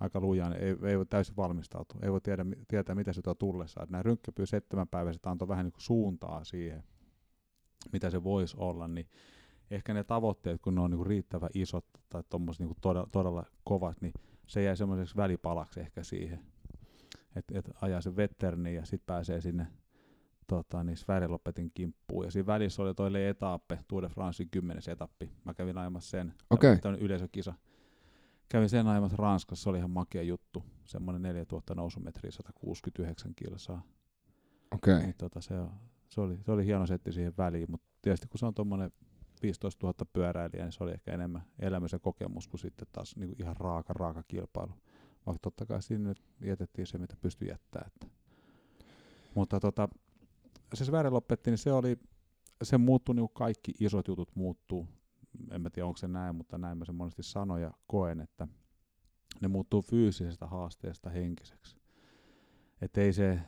aika lujaa, niin ei, ei voi täysin valmistautua, ei voi tiedä, tietää mitä se tuo tullessa. Nämä rynkkäpyy seitsemänpäiväiset antoi vähän niin kuin suuntaa siihen, mitä se voisi olla, niin ehkä ne tavoitteet, kun ne on niin riittävän isot tai tommoset niin todella, todella kovat, niin se jäi semmoiseksi välipalaksi ehkä siihen, että et ajaa sen vetterni ja sitten pääsee sinne tota, niin Sverilopetin kimppuun. Ja siinä välissä oli toi Le Etappe, Tour de Francein kymmenes etappi. Mä kävin ajamassa sen. Okei. Tämmöinen yleisökisa. Kävin sen ajamassa Ranskassa, se oli ihan makea juttu. Semmoinen 4000 nousumetriä, 169 kilsaa. Okei. Okay. Niin, tota, se, se, oli, se oli hieno setti siihen väliin, mutta tietysti kun se on tuommoinen 15 000 pyöräilijä, niin se oli ehkä enemmän elämys ja kokemus kuin sitten taas niin kuin ihan raaka, raaka kilpailu. Vaikka totta kai siinä nyt jätettiin se, mitä pystyi jättämään. Että. Mutta tota, se Sverre lopetti, niin se oli, se muuttui niin kaikki isot jutut muuttuu. En mä tiedä, onko se näin, mutta näin mä sen monesti sanon ja koen, että ne muuttuu fyysisestä haasteesta henkiseksi. Että ei se,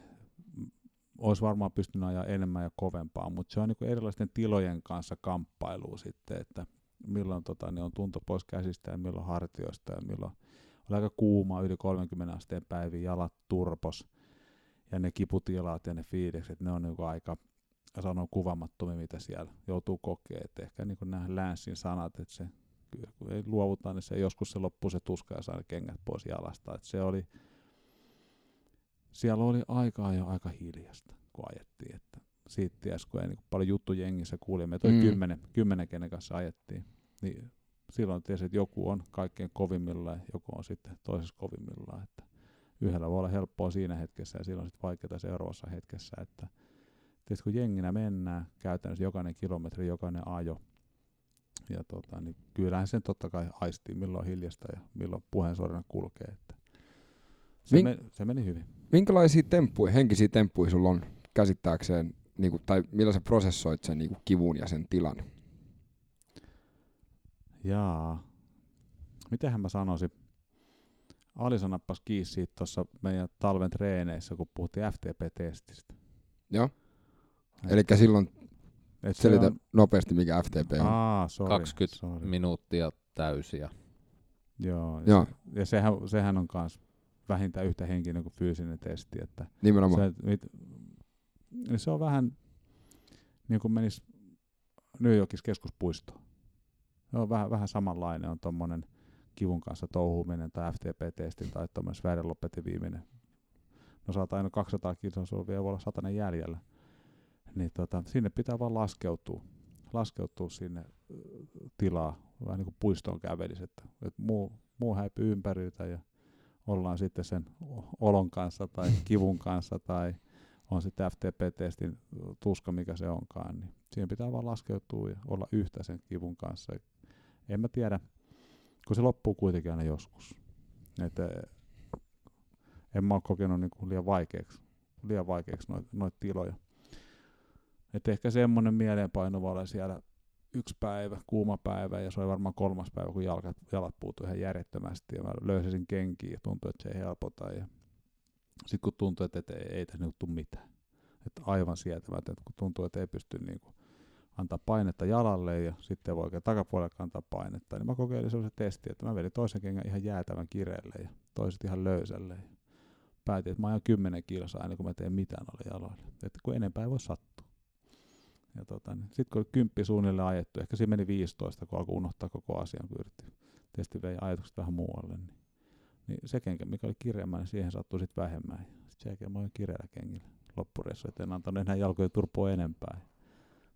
olisi varmaan pystynyt ajaa enemmän ja kovempaa, mutta se on niin erilaisten tilojen kanssa kamppailu sitten, että milloin tota, ne on tunto pois käsistä ja milloin hartioista ja milloin oli aika kuuma yli 30 asteen päiviä, jalat turpos ja ne kiputilat ja ne fiilikset, ne on niin aika sanon kuvamattomia, mitä siellä joutuu kokemaan. Et ehkä niin nämä Länssin sanat, että se kyllä, kun ei luovuta, niin se joskus se loppuu se tuska ja saa ne kengät pois jalasta. Et se oli, siellä oli aikaa jo aika hiljasta, kun ajettiin. Että siitä ties, kun ei niin paljon juttu jengissä kuuli. Meitä oli Mm. mm. kymmenen, kymmenen, kenen kanssa ajettiin. Niin silloin tiesi, että joku on kaikkein kovimmillaan ja joku on sitten toisessa kovimmillaan. Että yhdellä voi olla helppoa siinä hetkessä ja silloin sitten vaikeaa seuraavassa hetkessä. Että tietysti kun jenginä mennään, käytännössä jokainen kilometri, jokainen ajo, ja tota, niin kyllähän sen totta kai aistii, milloin hiljasta ja milloin puheensorina kulkee. Että se, Mink- me, se meni hyvin. Minkälaisia temppuja, henkisiä temppuja sulla on käsittääkseen, niin kuin, tai millä sä prosessoit sen niin kuin kivun ja sen tilan? Jaa. Mitähän mä sanoisin? Alisa nappasi kiinni siitä tuossa meidän talven treeneissä, kun puhuttiin FTP-testistä. Joo. Eli silloin et se selitä on- nopeasti, mikä FTP on. Aa, sorry, 20 sorry. minuuttia täysiä. Joo, Joo. ja sehän, sehän on myös vähintään yhtä henkinen kuin fyysinen testi, että Nimenomaan. se, mit, niin se on vähän niin kuin menis New Yorkissa keskuspuistoon. Se on vähän, vähän samanlainen, on tuommoinen kivun kanssa touhuminen tai FTP-testi tai tuommoinen Sverre viimeinen. No saat aina 200 kilsaa, sulla vielä voi olla satanen jäljellä. Niin tota, sinne pitää vaan laskeutua, laskeutua sinne ö, tilaa, vähän niin kuin puistoon kävelisi, että, että muu, muu häipyy ympäriltä ja ollaan sitten sen olon kanssa tai <laughs> kivun kanssa tai on sitten FTP-testin tuska, mikä se onkaan, niin siihen pitää vaan laskeutua ja olla yhtä sen kivun kanssa. En mä tiedä, kun se loppuu kuitenkin aina joskus. Et, en mä ole kokenut niinku liian vaikeaksi, liian vaikeaksi noita noit tiloja. Et ehkä semmoinen mieleenpaino voi olla siellä yksi päivä, kuuma päivä, ja se oli varmaan kolmas päivä, kun jalkat, jalat puutui ihan järjettömästi, ja mä löysin kenkiä, ja tuntui, että se ei helpota, ja sitten kun tuntui, että, ei, ei tässä nyt tule mitään. Että aivan sietämätöntä, kun tuntuu, että ei pysty niinku antaa painetta jalalle ja sitten voi oikein takapuolelle antaa painetta. Niin mä kokeilin sellaisen testin, että mä vedin toisen kengän ihan jäätävän kireelle ja toiset ihan löysälle. Ja päätin, että mä ajan 10 kilsaa ennen kuin mä teen mitään noille jaloille. Että kun enempää ei voi sattua. Ja tota, niin sitten kun kymppi suunnilleen ajettu, ehkä siinä meni 15, kun alkoi unohtaa koko asian, kun yritti. Testi vei ajatukset vähän muualle. Niin, niin se kenkä, mikä oli kireämmä, niin siihen sattui sitten vähemmän. Sitten sen jälkeen mä olin kireällä kengillä loppureissu, että en antanut enää jalkojen turpoa enempää.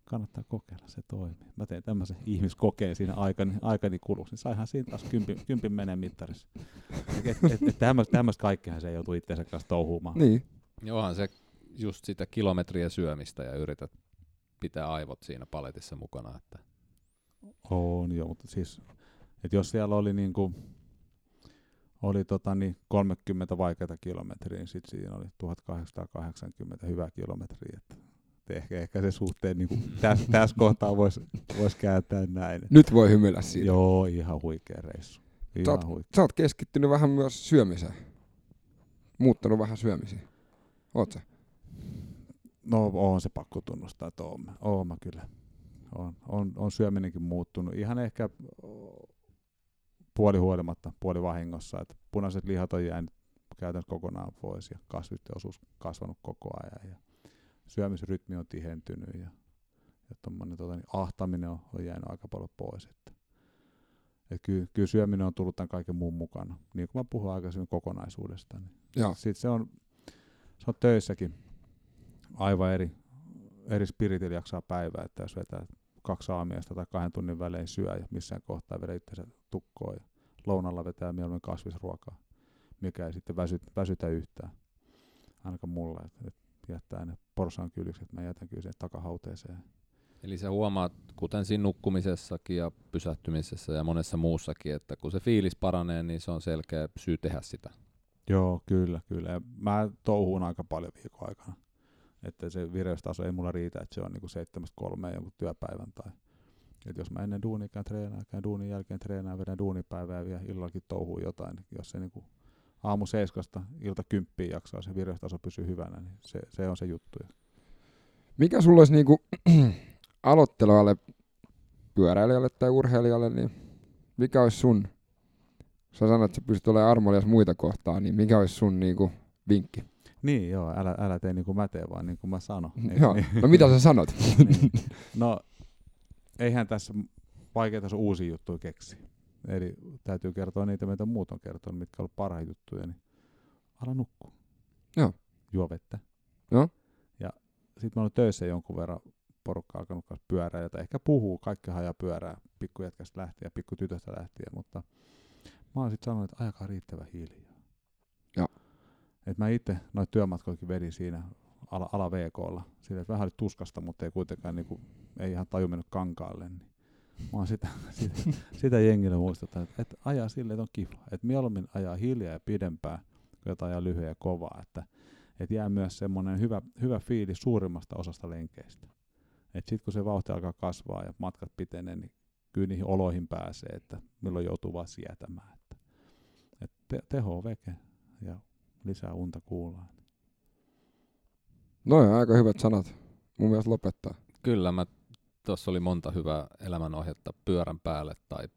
Kannattaa kokeilla, se toimii. Mä tein tämmöisen ihmiskokeen siinä aikani, aikani kuluksi, niin saihan siinä taas kympin, kympin menee mittarissa. Et, et, et tämmöistä, kaikkihan se joutuu itseensä kanssa touhuumaan. Niin. Johan se just sitä kilometriä syömistä ja yrität pitää aivot siinä paletissa mukana. Että On joo, mutta siis, että jos siellä oli niinku, oli tota niin 30 vaikeata kilometriä, niin sitten siinä oli 1880 hyvää kilometriä. Että et ehkä, ehkä se suhteen niin tässä täs kohtaa voisi vois kääntää näin. Nyt voi hymyillä siitä. Joo, ihan huikea reissu. Sä Ihan oot, huikea. sä oot keskittynyt vähän myös syömiseen. Muuttanut vähän syömisiä. Oot sä? No on se pakko tunnustaa, että oon mä, oon mä kyllä. on, on, on syöminenkin muuttunut. Ihan ehkä puoli huolimatta, puoli vahingossa. Että punaiset lihat on jäänyt käytännössä kokonaan pois ja kasvisten osuus kasvanut koko ajan. Ja syömisrytmi on tihentynyt ja, ja tota, niin ahtaminen on, on jäänyt aika paljon pois. Että, et kyllä, kyllä syöminen on tullut tämän kaiken muun mukana. Niin kuin mä puhuin aikaisemmin kokonaisuudesta. Niin Sitten se on, se on töissäkin aivan eri, eri spiritillä jaksaa päivää, että jos vetää kaksi aamiaista tai kahden tunnin välein syö ja missään kohtaa vedä itsensä tukkoon ja lounalla vetää mieluummin kasvisruokaa, mikä ei sitten väsy, väsytä yhtään, ainakaan mulla, että, että jättää ne porsaan kyljykset, mä jätän kyllä sen takahauteeseen. Eli sä huomaat, kuten siinä nukkumisessakin ja pysähtymisessä ja monessa muussakin, että kun se fiilis paranee, niin se on selkeä syy tehdä sitä. Joo, kyllä, kyllä. Ja mä touhuun aika paljon viikon aikana että se vireystaso ei mulla riitä, että se on niinku seitsemästä kolmeen jonkun työpäivän tai että jos mä ennen duunia käyn treenaa, käyn duunin jälkeen treenaa, vedän duunipäivää ja vielä illallakin touhuu jotain, niin jos se niinku aamu seiskasta ilta kymppiin jaksaa, se vireystaso pysyy hyvänä, niin se, se on se juttu. Mikä sulla olisi niinku <clears throat> aloittelevalle pyöräilijälle tai urheilijalle, niin mikä olisi sun, sä sanoit, että sä pystyt olemaan armolias muita kohtaan, niin mikä olisi sun niinku vinkki? Niin, joo, älä, älä tee niin kuin mä teen, vaan niin kuin mä sanon. <laughs> Joo, niin? no mitä sä sanot? <laughs> niin. No, eihän tässä vaikeita se uusi juttu keksi. Eli täytyy kertoa niitä, mitä muut on kertonut, mitkä on parhaita juttuja, niin ala nukkua. Joo. Juo vettä. Joo. Ja sitten mä olen töissä jonkun verran porukka alkanut kanssa pyörää, jota ehkä puhuu, kaikki hajaa pyörää pikkujätkästä lähtien ja pikkutytöstä lähtien, mutta mä oon sitten sanonut, että ajakaa riittävän hiljaa. Joo. Et mä itse noita työmatkoikin vedin siinä ala, ala VKlla. Sillä, että vähän oli tuskasta, mutta ei kuitenkaan niin kuin, ei ihan taju mennyt kankaalle. Niin mä oon sitä, <laughs> sitä, sitä jengille muistuttaa, että, että ajaa silleen, että on kiva. Että mieluummin ajaa hiljaa ja pidempää, kuin jotain ajaa lyhyen ja kovaa. Että, että jää myös semmoinen hyvä, hyvä fiilis suurimmasta osasta lenkeistä. Että sitten kun se vauhti alkaa kasvaa ja matkat pitenee, niin kyllä niihin oloihin pääsee, että milloin joutuu vaan sietämään. Että, että te, teho veke ja lisää unta kuulaan. No aika hyvät sanat. Mun mielestä lopettaa. Kyllä, mä tuossa oli monta hyvää elämänohjetta pyörän päälle tai,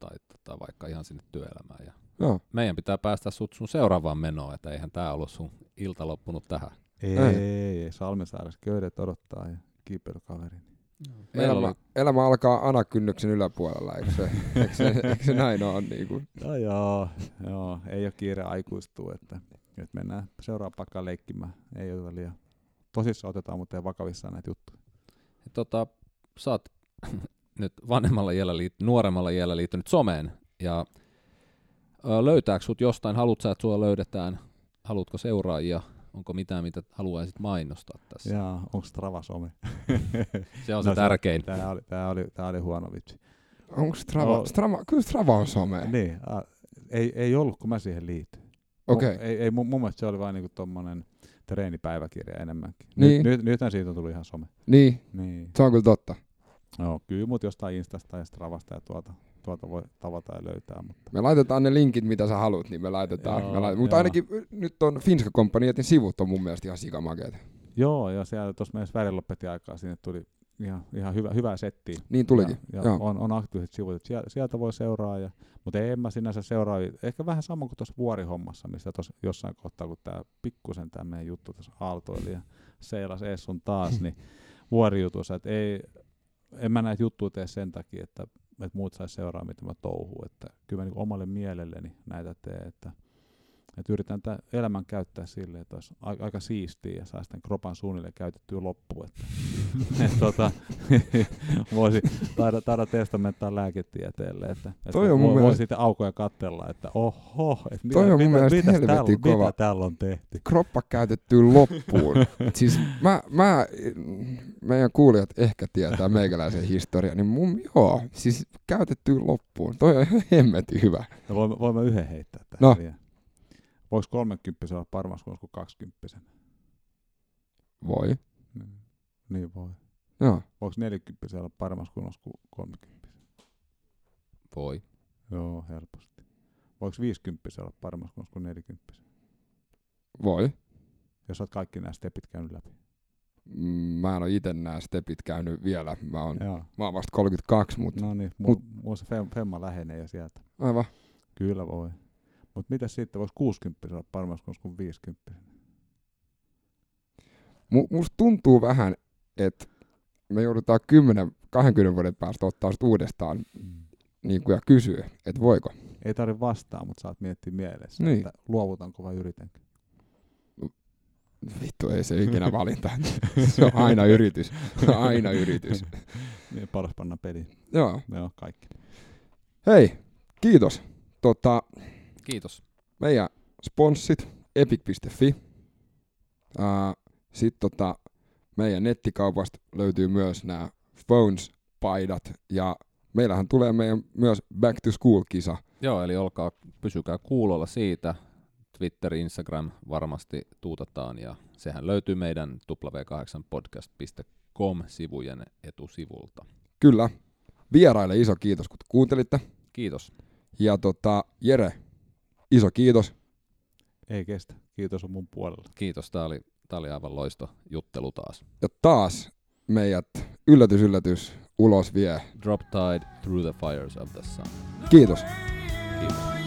tai tota, vaikka ihan sinne työelämään. Ja Joo. Meidän pitää päästä sut sun seuraavaan menoon, että eihän tämä ollut sun ilta loppunut tähän. Ei, ei, ei, ei Salmisaaressa köydet odottaa ja kiipeilykaveri. Elämä, oli... elämä alkaa anakynnyksen yläpuolella, eikö se, eikö se, eikö se näin ole? Niin kuin? No joo, joo, ei ole kiire aikuistua, että, että mennään seuraavaan paikkaan leikkimään. Ei ole liian tosissaan otetaan, mutta ei vakavissaan näitä juttuja. Tota, sä oot <laughs> nyt vanhemmalla iällä, liit- nuoremmalla iällä liittynyt someen, ja ö, löytääkö sut jostain, haluatko sä, että sua löydetään, haluatko seuraajia, Onko mitään, mitä haluaisit mainostaa tässä? Jaa, onko Strava some? <laughs> se on no, se tärkein. Tämä oli, tämä, oli, tämä oli huono vitsi. Onko Strava, oh. Strava, kyllä Strava on some. Niin, a, ei, ei ollut, kun mä siihen liityin. Okei. Okay. Ei, ei, mun, mun mielestä se oli vain niinku tommonen treenipäiväkirja enemmänkin. Niin. Nyt, nyt, nythän siitä on tullut ihan some. Niin, niin. se on kyllä totta. No, kyllä mut jostain Instasta ja Stravasta ja tuolta tuolta voi tavata ja löytää. Mutta. Me laitetaan ne linkit, mitä sä haluat, niin me laitetaan. Joo, me laitetaan. Mutta ainakin nyt on Finska Companyetin sivut on mun mielestä ihan sikamakeet. Joo, ja siellä tuossa meidän välillä lopetti aikaa, sinne tuli ihan, ihan hyvä, hyvä setti. Niin tulikin. Ja, ja on, on aktiiviset sivut, että sieltä, sieltä voi seuraa. Ja, mutta en mä sinänsä seuraa, ehkä vähän sama kuin tuossa vuorihommassa, missä tuossa jossain kohtaa, kun tämä pikkusen tämä meidän juttu tuossa aaltoili ja seilas ees sun taas, niin <laughs> vuorijutussa, että ei, en mä näitä juttuja tee sen takia, että että muut saisi seuraa, mitä mä touhuu. Että kyllä mä niin omalle mielelleni näitä teen, että, että yritän tämän elämän käyttää silleen, että olisi aika, aika siistiä ja saa sitten kropan suunnilleen käytettyä loppuun. Että, <laughs> et, tota, <laughs> voisi taida, taida testamenttaa lääketieteelle, että, että Toi on voi, mielestä... sitten aukoja katsella, että oho, että Toi mitä, on mun mitä, mitä täällä, kova. mitä täällä on tehty. Kroppa käytettyä loppuun. <laughs> siis mä, mä, meidän kuulijat ehkä tietää meikäläisen historia, niin mun, joo, siis käytettyä loppuun. Toi on ihan hemmetin hyvä. Voimme, voimme yhden heittää tähän no. vielä. Voiko 30 olla paremmas kuin 20? Voi. Niin, niin voi. Joo. Voiko 40 olla paremmas kuin 30? Voi. Joo, helposti. Voiko 50 olla paremmas kuin 40? Voi. Jos olet kaikki nämä stepit käynyt läpi. mm, mä en ole itse nämä stepit käynyt vielä. Mä oon, Joo. mä oon vasta 32, mutta No niin, Mut- mu- mulla se fem- femma lähenee jo sieltä. aivan. Kyllä voi. Mutta mitä sitten, voisi 60 olla paremmassa kunnossa kuin 50? Mu- musta tuntuu vähän, että me joudutaan 10, 20 vuoden päästä ottaa sit uudestaan Mm. niin kuin, ja kysyä, että voiko. Ei tarvitse vastaa, mutta saat miettiä mielessä, Niin. että luovutanko vai yritänkö. Vittu, ei se ikinä <laughs> valinta. se on aina yritys. Aina yritys. <laughs> Niin paras panna peliin. Joo. Joo, kaikki. Hei, kiitos. Tota, Kiitos. meidän sponssit, epic.fi. Sitten tota, meidän nettikaupasta löytyy myös nämä Phones-paidat. Ja meillähän tulee meidän myös Back to School-kisa. Joo, eli olkaa, pysykää kuulolla siitä. Twitter, Instagram varmasti tuutataan ja sehän löytyy meidän w8podcast.com-sivujen etusivulta. Kyllä. Vieraille iso kiitos, kun kuuntelitte. Kiitos. Ja tota, Jere, iso kiitos. Ei kestä. Kiitos on mun puolella. Kiitos, tää oli, tää oli aivan loisto juttelu taas. Ja taas meidät yllätys yllätys ulos vie. Drop Tide Through the Fires of the Sun. Kiitos. Kiitos.